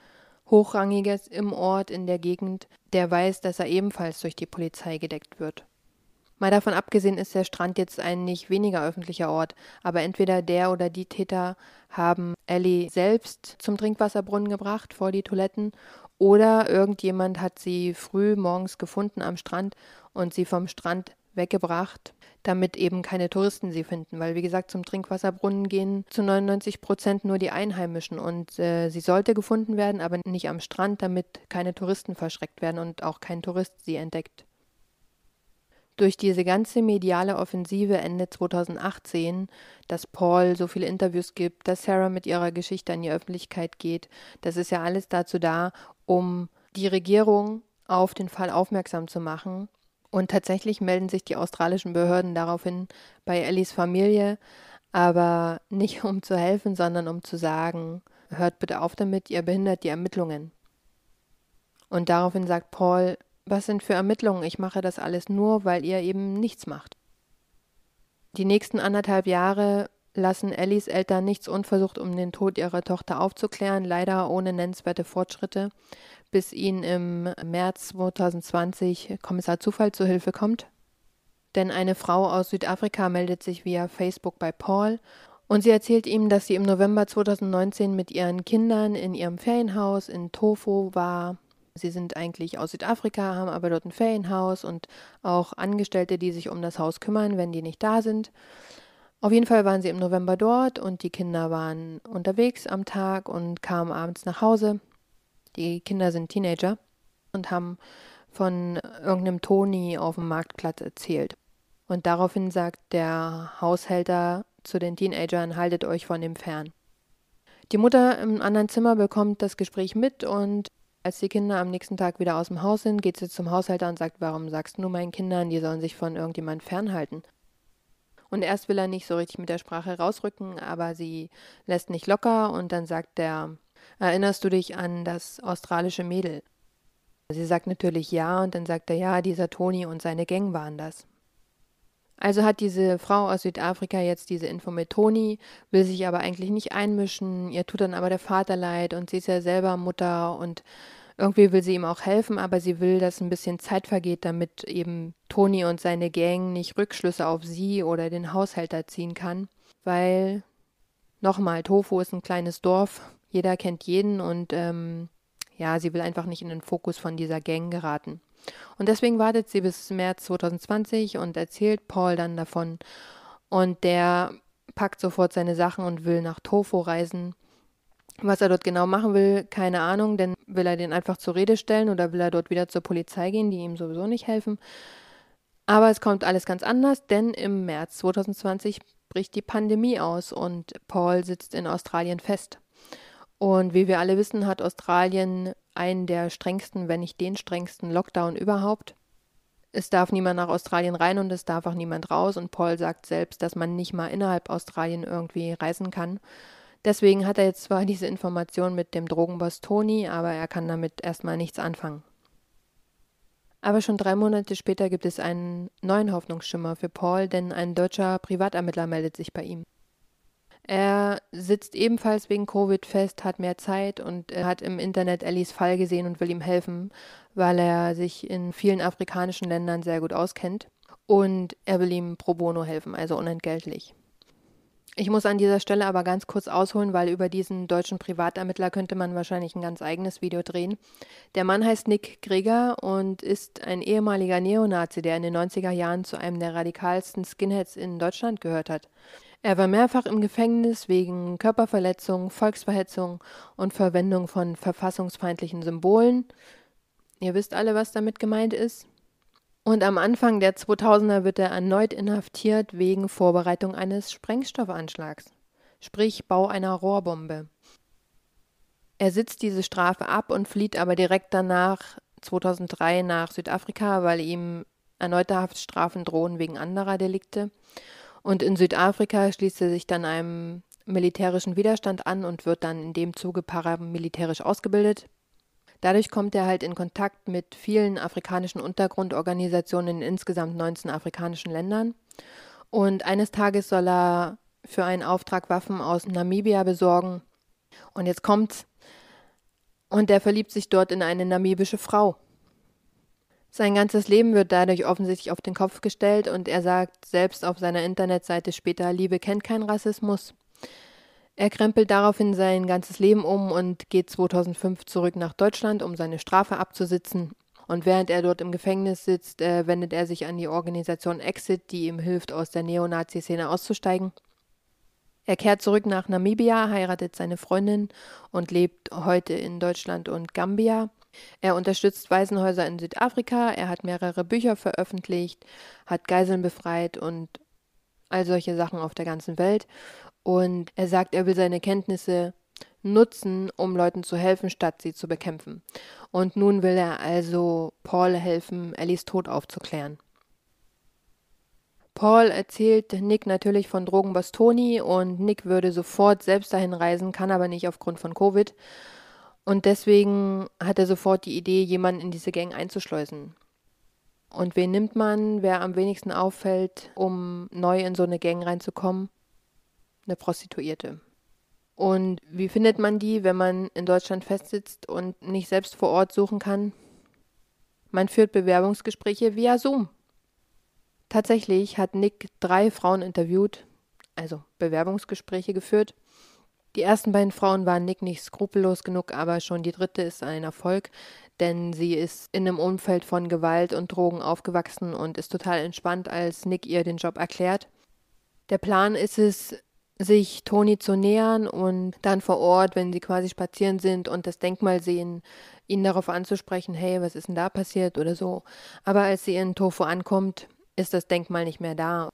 Hochrangiges im Ort, in der Gegend, der weiß, dass er ebenfalls durch die Polizei gedeckt wird. Mal davon abgesehen ist der Strand jetzt ein nicht weniger öffentlicher Ort, aber entweder der oder die Täter haben Ellie selbst zum Trinkwasserbrunnen gebracht vor die Toiletten oder irgendjemand hat sie früh morgens gefunden am Strand und sie vom Strand weggebracht damit eben keine Touristen sie finden, weil wie gesagt zum Trinkwasserbrunnen gehen zu 99 Prozent nur die Einheimischen. Und äh, sie sollte gefunden werden, aber nicht am Strand, damit keine Touristen verschreckt werden und auch kein Tourist sie entdeckt. Durch diese ganze mediale Offensive Ende 2018, dass Paul so viele Interviews gibt, dass Sarah mit ihrer Geschichte an die Öffentlichkeit geht, das ist ja alles dazu da, um die Regierung auf den Fall aufmerksam zu machen und tatsächlich melden sich die australischen Behörden daraufhin bei Ellies Familie, aber nicht um zu helfen, sondern um zu sagen, hört bitte auf damit, ihr behindert die Ermittlungen. Und daraufhin sagt Paul, was sind für Ermittlungen? Ich mache das alles nur, weil ihr eben nichts macht. Die nächsten anderthalb Jahre lassen Ellies Eltern nichts unversucht, um den Tod ihrer Tochter aufzuklären, leider ohne nennenswerte Fortschritte bis ihnen im März 2020 Kommissar Zufall zu Hilfe kommt. Denn eine Frau aus Südafrika meldet sich via Facebook bei Paul und sie erzählt ihm, dass sie im November 2019 mit ihren Kindern in ihrem Ferienhaus in Tofu war. Sie sind eigentlich aus Südafrika, haben aber dort ein Ferienhaus und auch Angestellte, die sich um das Haus kümmern, wenn die nicht da sind. Auf jeden Fall waren sie im November dort und die Kinder waren unterwegs am Tag und kamen abends nach Hause. Die Kinder sind Teenager und haben von irgendeinem Toni auf dem Marktplatz erzählt. Und daraufhin sagt der Haushälter zu den Teenagern, haltet euch von dem fern. Die Mutter im anderen Zimmer bekommt das Gespräch mit und als die Kinder am nächsten Tag wieder aus dem Haus sind, geht sie zum Haushälter und sagt, warum sagst du meinen Kindern, die sollen sich von irgendjemand fernhalten? Und erst will er nicht so richtig mit der Sprache rausrücken, aber sie lässt nicht locker und dann sagt der Erinnerst du dich an das australische Mädel? Sie sagt natürlich ja und dann sagt er ja, dieser Toni und seine Gang waren das. Also hat diese Frau aus Südafrika jetzt diese Info mit Toni, will sich aber eigentlich nicht einmischen, ihr tut dann aber der Vater leid und sie ist ja selber Mutter und irgendwie will sie ihm auch helfen, aber sie will, dass ein bisschen Zeit vergeht, damit eben Toni und seine Gang nicht Rückschlüsse auf sie oder den Haushälter ziehen kann, weil nochmal, Tofu ist ein kleines Dorf, jeder kennt jeden und ähm, ja, sie will einfach nicht in den Fokus von dieser Gang geraten. Und deswegen wartet sie bis März 2020 und erzählt Paul dann davon. Und der packt sofort seine Sachen und will nach Tofu reisen. Was er dort genau machen will, keine Ahnung, denn will er den einfach zur Rede stellen oder will er dort wieder zur Polizei gehen, die ihm sowieso nicht helfen. Aber es kommt alles ganz anders, denn im März 2020 bricht die Pandemie aus und Paul sitzt in Australien fest. Und wie wir alle wissen, hat Australien einen der strengsten, wenn nicht den strengsten Lockdown überhaupt. Es darf niemand nach Australien rein und es darf auch niemand raus. Und Paul sagt selbst, dass man nicht mal innerhalb Australien irgendwie reisen kann. Deswegen hat er jetzt zwar diese Information mit dem Drogenboss Tony, aber er kann damit erstmal nichts anfangen. Aber schon drei Monate später gibt es einen neuen Hoffnungsschimmer für Paul, denn ein deutscher Privatermittler meldet sich bei ihm. Er sitzt ebenfalls wegen Covid fest, hat mehr Zeit und er hat im Internet Ellis Fall gesehen und will ihm helfen, weil er sich in vielen afrikanischen Ländern sehr gut auskennt. Und er will ihm pro bono helfen, also unentgeltlich. Ich muss an dieser Stelle aber ganz kurz ausholen, weil über diesen deutschen Privatermittler könnte man wahrscheinlich ein ganz eigenes Video drehen. Der Mann heißt Nick Greger und ist ein ehemaliger Neonazi, der in den 90er Jahren zu einem der radikalsten Skinheads in Deutschland gehört hat. Er war mehrfach im Gefängnis wegen Körperverletzung, Volksverhetzung und Verwendung von verfassungsfeindlichen Symbolen. Ihr wisst alle, was damit gemeint ist. Und am Anfang der 2000er wird er erneut inhaftiert wegen Vorbereitung eines Sprengstoffanschlags, sprich Bau einer Rohrbombe. Er sitzt diese Strafe ab und flieht aber direkt danach 2003 nach Südafrika, weil ihm erneute Haftstrafen drohen wegen anderer Delikte. Und in Südafrika schließt er sich dann einem militärischen Widerstand an und wird dann in dem Zuge paramilitärisch ausgebildet. Dadurch kommt er halt in Kontakt mit vielen afrikanischen Untergrundorganisationen in insgesamt 19 afrikanischen Ländern. Und eines Tages soll er für einen Auftrag Waffen aus Namibia besorgen. Und jetzt kommt's. Und er verliebt sich dort in eine namibische Frau. Sein ganzes Leben wird dadurch offensichtlich auf den Kopf gestellt und er sagt selbst auf seiner Internetseite später, Liebe kennt keinen Rassismus. Er krempelt daraufhin sein ganzes Leben um und geht 2005 zurück nach Deutschland, um seine Strafe abzusitzen. Und während er dort im Gefängnis sitzt, äh, wendet er sich an die Organisation Exit, die ihm hilft, aus der Neonazi-Szene auszusteigen. Er kehrt zurück nach Namibia, heiratet seine Freundin und lebt heute in Deutschland und Gambia. Er unterstützt Waisenhäuser in Südafrika, er hat mehrere Bücher veröffentlicht, hat Geiseln befreit und all solche Sachen auf der ganzen Welt. Und er sagt, er will seine Kenntnisse nutzen, um Leuten zu helfen, statt sie zu bekämpfen. Und nun will er also Paul helfen, Ellies Tod aufzuklären. Paul erzählt Nick natürlich von Drogenboss Tony und Nick würde sofort selbst dahin reisen, kann aber nicht aufgrund von Covid. Und deswegen hat er sofort die Idee, jemanden in diese Gang einzuschleusen. Und wen nimmt man, wer am wenigsten auffällt, um neu in so eine Gang reinzukommen? Eine Prostituierte. Und wie findet man die, wenn man in Deutschland festsitzt und nicht selbst vor Ort suchen kann? Man führt Bewerbungsgespräche via Zoom. Tatsächlich hat Nick drei Frauen interviewt, also Bewerbungsgespräche geführt die ersten beiden Frauen waren Nick nicht skrupellos genug, aber schon die dritte ist ein Erfolg, denn sie ist in einem Umfeld von Gewalt und Drogen aufgewachsen und ist total entspannt, als Nick ihr den Job erklärt. Der Plan ist es, sich Toni zu nähern und dann vor Ort, wenn sie quasi spazieren sind und das Denkmal sehen, ihn darauf anzusprechen, hey, was ist denn da passiert oder so. Aber als sie in Tofu ankommt, ist das Denkmal nicht mehr da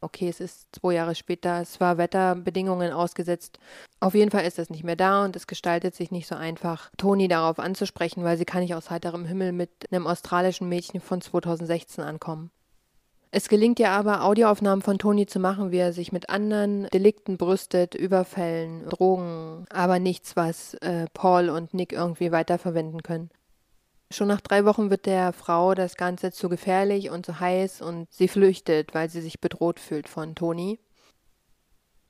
okay, es ist zwei Jahre später, es war Wetterbedingungen ausgesetzt. Auf jeden Fall ist das nicht mehr da und es gestaltet sich nicht so einfach, Toni darauf anzusprechen, weil sie kann nicht aus heiterem Himmel mit einem australischen Mädchen von 2016 ankommen. Es gelingt ihr aber, Audioaufnahmen von Toni zu machen, wie er sich mit anderen Delikten brüstet, Überfällen, Drogen, aber nichts, was äh, Paul und Nick irgendwie weiterverwenden können. Schon nach drei Wochen wird der Frau das Ganze zu gefährlich und zu heiß und sie flüchtet, weil sie sich bedroht fühlt von Toni.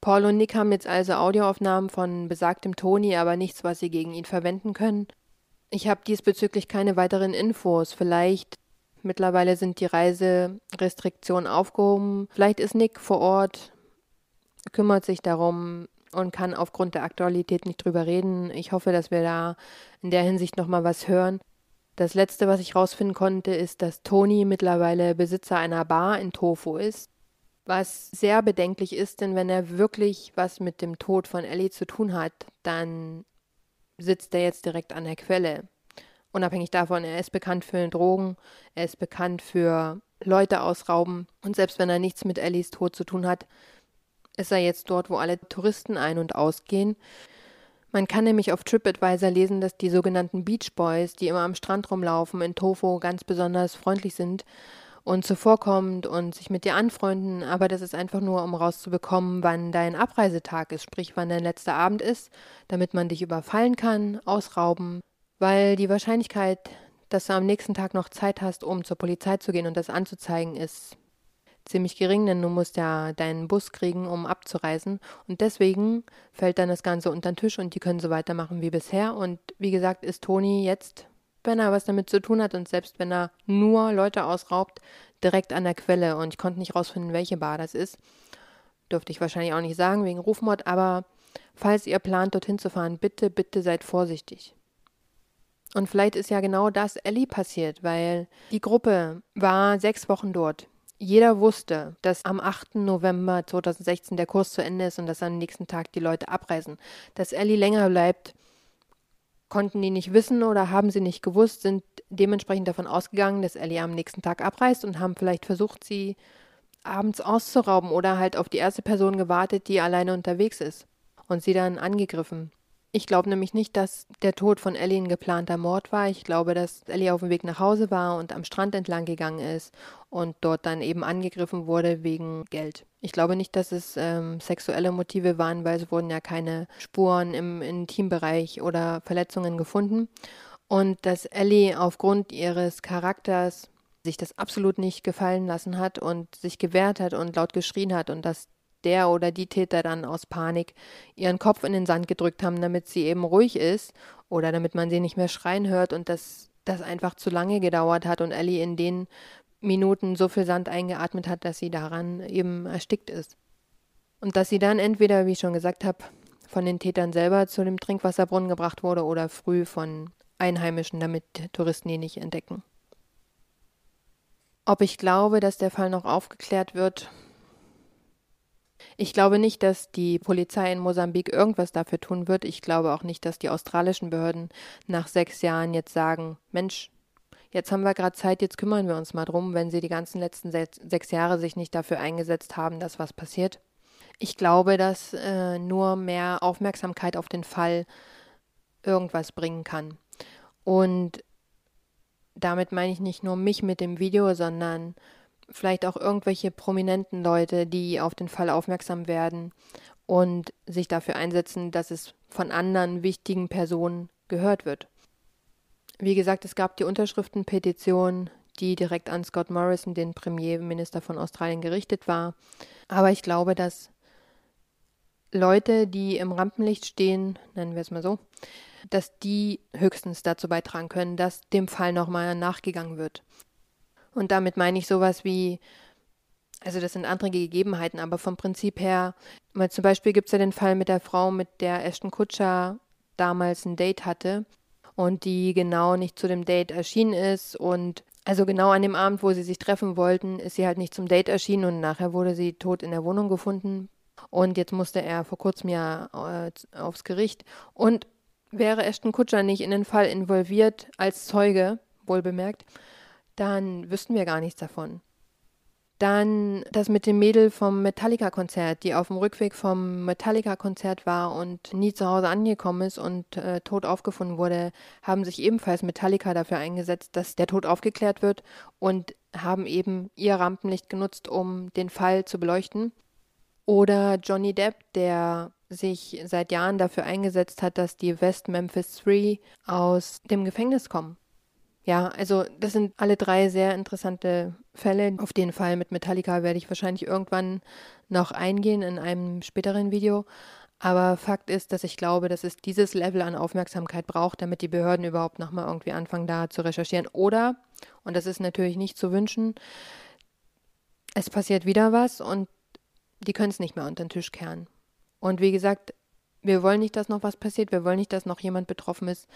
Paul und Nick haben jetzt also Audioaufnahmen von besagtem Toni, aber nichts, was sie gegen ihn verwenden können. Ich habe diesbezüglich keine weiteren Infos. Vielleicht mittlerweile sind die Reiserestriktionen aufgehoben. Vielleicht ist Nick vor Ort, kümmert sich darum und kann aufgrund der Aktualität nicht drüber reden. Ich hoffe, dass wir da in der Hinsicht nochmal was hören. Das letzte, was ich rausfinden konnte, ist, dass Toni mittlerweile Besitzer einer Bar in Tofu ist. Was sehr bedenklich ist, denn wenn er wirklich was mit dem Tod von Ellie zu tun hat, dann sitzt er jetzt direkt an der Quelle. Unabhängig davon, er ist bekannt für Drogen, er ist bekannt für Leute ausrauben und selbst wenn er nichts mit Ellies Tod zu tun hat, ist er jetzt dort, wo alle Touristen ein- und ausgehen. Man kann nämlich auf TripAdvisor lesen, dass die sogenannten Beach Boys, die immer am Strand rumlaufen, in Tofu ganz besonders freundlich sind und zuvorkommend und sich mit dir anfreunden, aber das ist einfach nur, um rauszubekommen, wann dein Abreisetag ist, sprich wann dein letzter Abend ist, damit man dich überfallen kann, ausrauben, weil die Wahrscheinlichkeit, dass du am nächsten Tag noch Zeit hast, um zur Polizei zu gehen und das anzuzeigen, ist ziemlich gering, denn du musst ja deinen Bus kriegen, um abzureisen. Und deswegen fällt dann das Ganze unter den Tisch und die können so weitermachen wie bisher. Und wie gesagt, ist Toni jetzt wenn er was damit zu tun hat und selbst wenn er nur Leute ausraubt, direkt an der Quelle und ich konnte nicht rausfinden, welche Bar das ist. Dürfte ich wahrscheinlich auch nicht sagen wegen Rufmord, aber falls ihr plant, dorthin zu fahren, bitte, bitte seid vorsichtig. Und vielleicht ist ja genau das Ellie passiert, weil die Gruppe war sechs Wochen dort. Jeder wusste, dass am 8. November 2016 der Kurs zu Ende ist und dass am nächsten Tag die Leute abreisen. Dass Ellie länger bleibt, konnten die nicht wissen oder haben sie nicht gewusst, sind dementsprechend davon ausgegangen, dass Ellie am nächsten Tag abreist und haben vielleicht versucht, sie abends auszurauben oder halt auf die erste Person gewartet, die alleine unterwegs ist und sie dann angegriffen. Ich glaube nämlich nicht, dass der Tod von Ellie ein geplanter Mord war. Ich glaube, dass Ellie auf dem Weg nach Hause war und am Strand entlang gegangen ist und dort dann eben angegriffen wurde wegen Geld. Ich glaube nicht, dass es ähm, sexuelle Motive waren, weil es wurden ja keine Spuren im Intimbereich oder Verletzungen gefunden. Und dass Ellie aufgrund ihres Charakters sich das absolut nicht gefallen lassen hat und sich gewehrt hat und laut geschrien hat und dass der oder die Täter dann aus Panik ihren Kopf in den Sand gedrückt haben, damit sie eben ruhig ist oder damit man sie nicht mehr schreien hört und dass das einfach zu lange gedauert hat und Ellie in den Minuten so viel Sand eingeatmet hat, dass sie daran eben erstickt ist. Und dass sie dann entweder, wie ich schon gesagt habe, von den Tätern selber zu dem Trinkwasserbrunnen gebracht wurde oder früh von Einheimischen, damit Touristen ihn nicht entdecken. Ob ich glaube, dass der Fall noch aufgeklärt wird, ich glaube nicht, dass die Polizei in Mosambik irgendwas dafür tun wird. Ich glaube auch nicht, dass die australischen Behörden nach sechs Jahren jetzt sagen, Mensch, jetzt haben wir gerade Zeit, jetzt kümmern wir uns mal drum, wenn sie die ganzen letzten sechs Jahre sich nicht dafür eingesetzt haben, dass was passiert. Ich glaube, dass äh, nur mehr Aufmerksamkeit auf den Fall irgendwas bringen kann. Und damit meine ich nicht nur mich mit dem Video, sondern vielleicht auch irgendwelche prominenten Leute, die auf den Fall aufmerksam werden und sich dafür einsetzen, dass es von anderen wichtigen Personen gehört wird. Wie gesagt, es gab die Unterschriftenpetition, die direkt an Scott Morrison, den Premierminister von Australien, gerichtet war. Aber ich glaube, dass Leute, die im Rampenlicht stehen, nennen wir es mal so, dass die höchstens dazu beitragen können, dass dem Fall nochmal nachgegangen wird. Und damit meine ich sowas wie, also das sind andere Gegebenheiten, aber vom Prinzip her, weil zum Beispiel gibt es ja den Fall mit der Frau, mit der Ashton Kutscher damals ein Date hatte und die genau nicht zu dem Date erschienen ist und also genau an dem Abend, wo sie sich treffen wollten, ist sie halt nicht zum Date erschienen und nachher wurde sie tot in der Wohnung gefunden. Und jetzt musste er vor kurzem ja äh, aufs Gericht. Und wäre Ashton Kutscher nicht in den Fall involviert als Zeuge, wohl bemerkt, dann wüssten wir gar nichts davon. Dann das mit dem Mädel vom Metallica-Konzert, die auf dem Rückweg vom Metallica-Konzert war und nie zu Hause angekommen ist und äh, tot aufgefunden wurde, haben sich ebenfalls Metallica dafür eingesetzt, dass der Tod aufgeklärt wird und haben eben ihr Rampenlicht genutzt, um den Fall zu beleuchten. Oder Johnny Depp, der sich seit Jahren dafür eingesetzt hat, dass die West Memphis Three aus dem Gefängnis kommen. Ja, also das sind alle drei sehr interessante Fälle. Auf den Fall mit Metallica werde ich wahrscheinlich irgendwann noch eingehen in einem späteren Video. Aber Fakt ist, dass ich glaube, dass es dieses Level an Aufmerksamkeit braucht, damit die Behörden überhaupt nochmal irgendwie anfangen, da zu recherchieren. Oder, und das ist natürlich nicht zu wünschen, es passiert wieder was und die können es nicht mehr unter den Tisch kehren. Und wie gesagt, wir wollen nicht, dass noch was passiert, wir wollen nicht, dass noch jemand betroffen ist,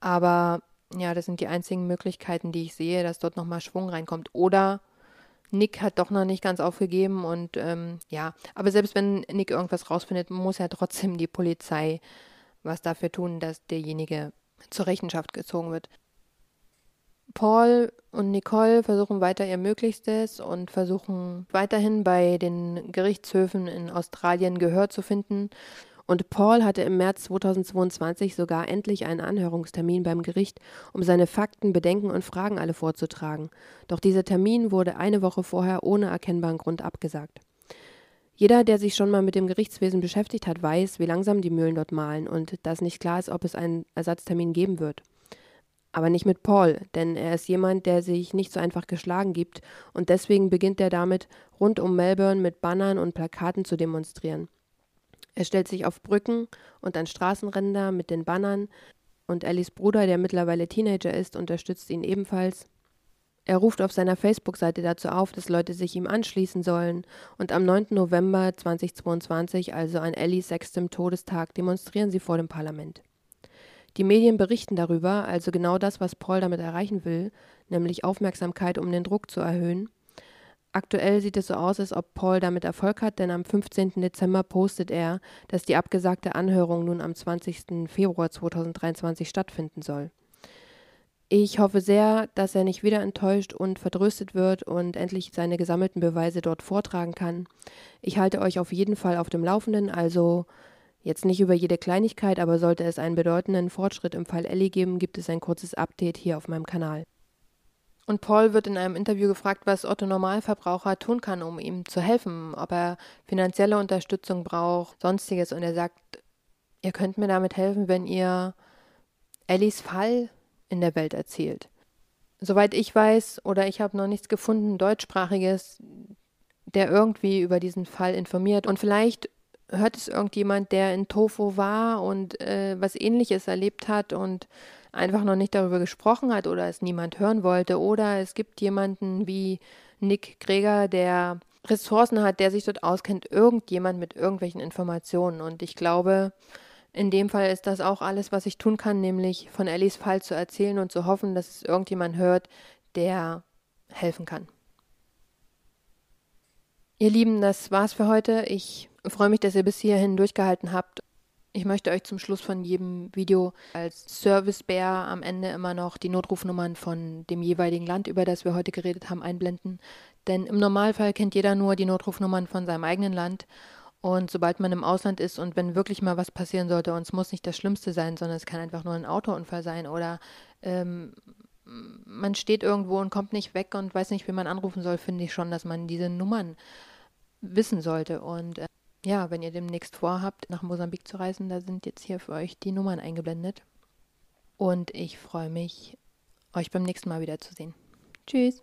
aber ja, das sind die einzigen Möglichkeiten, die ich sehe, dass dort nochmal Schwung reinkommt. Oder Nick hat doch noch nicht ganz aufgegeben und ähm, ja, aber selbst wenn Nick irgendwas rausfindet, muss ja trotzdem die Polizei was dafür tun, dass derjenige zur Rechenschaft gezogen wird. Paul und Nicole versuchen weiter ihr Möglichstes und versuchen weiterhin bei den Gerichtshöfen in Australien Gehör zu finden Und Paul hatte im März 2022 sogar endlich einen Anhörungstermin beim Gericht, um seine Fakten, Bedenken und Fragen alle vorzutragen. Doch dieser Termin wurde eine Woche vorher ohne erkennbaren Grund abgesagt. Jeder, der sich schon mal mit dem Gerichtswesen beschäftigt hat, weiß, wie langsam die Mühlen dort mahlen und dass nicht klar ist, ob es einen Ersatztermin geben wird. Aber nicht mit Paul, denn er ist jemand, der sich nicht so einfach geschlagen gibt und deswegen beginnt er damit, rund um Melbourne mit Bannern und Plakaten zu demonstrieren. Er stellt sich auf Brücken und an Straßenränder mit den Bannern und Ellis Bruder, der mittlerweile Teenager ist, unterstützt ihn ebenfalls. Er ruft auf seiner Facebook-Seite dazu auf, dass Leute sich ihm anschließen sollen und am 9. November 2022, also an Ellis sechstem Todestag, demonstrieren sie vor dem Parlament. Die Medien berichten darüber, also genau das, was Paul damit erreichen will, nämlich Aufmerksamkeit, um den Druck zu erhöhen. Aktuell sieht es so aus, als ob Paul damit Erfolg hat, denn am 15. Dezember postet er, dass die abgesagte Anhörung nun am 20. Februar 2023 stattfinden soll. Ich hoffe sehr, dass er nicht wieder enttäuscht und verdröstet wird und endlich seine gesammelten Beweise dort vortragen kann. Ich halte euch auf jeden Fall auf dem Laufenden, also Jetzt nicht über jede Kleinigkeit, aber sollte es einen bedeutenden Fortschritt im Fall Ellie geben, gibt es ein kurzes Update hier auf meinem Kanal. Und Paul wird in einem Interview gefragt, was Otto Normalverbraucher tun kann, um ihm zu helfen, ob er finanzielle Unterstützung braucht, sonstiges. Und er sagt, ihr könnt mir damit helfen, wenn ihr Ellies Fall in der Welt erzählt. Soweit ich weiß, oder ich habe noch nichts gefunden, deutschsprachiges, der irgendwie über diesen Fall informiert. Und vielleicht hört es irgendjemand, der in Tofu war und äh, was ähnliches erlebt hat und einfach noch nicht darüber gesprochen hat oder es niemand hören wollte. Oder es gibt jemanden wie Nick Greger, der Ressourcen hat, der sich dort auskennt, irgendjemand mit irgendwelchen Informationen. Und ich glaube, in dem Fall ist das auch alles, was ich tun kann, nämlich von Ellis Fall zu erzählen und zu hoffen, dass es irgendjemand hört, der helfen kann. Ihr Lieben, das war's für heute. Ich freue mich, dass ihr bis hierhin durchgehalten habt. Ich möchte euch zum Schluss von jedem Video als Service-Bär am Ende immer noch die Notrufnummern von dem jeweiligen Land, über das wir heute geredet haben, einblenden. Denn im Normalfall kennt jeder nur die Notrufnummern von seinem eigenen Land. Und sobald man im Ausland ist und wenn wirklich mal was passieren sollte, und es muss nicht das Schlimmste sein, sondern es kann einfach nur ein Autounfall sein oder ähm, man steht irgendwo und kommt nicht weg und weiß nicht, wie man anrufen soll, finde ich schon, dass man diese Nummern wissen sollte. Und äh, ja, wenn ihr demnächst vorhabt, nach Mosambik zu reisen, da sind jetzt hier für euch die Nummern eingeblendet. Und ich freue mich, euch beim nächsten Mal wiederzusehen. Tschüss!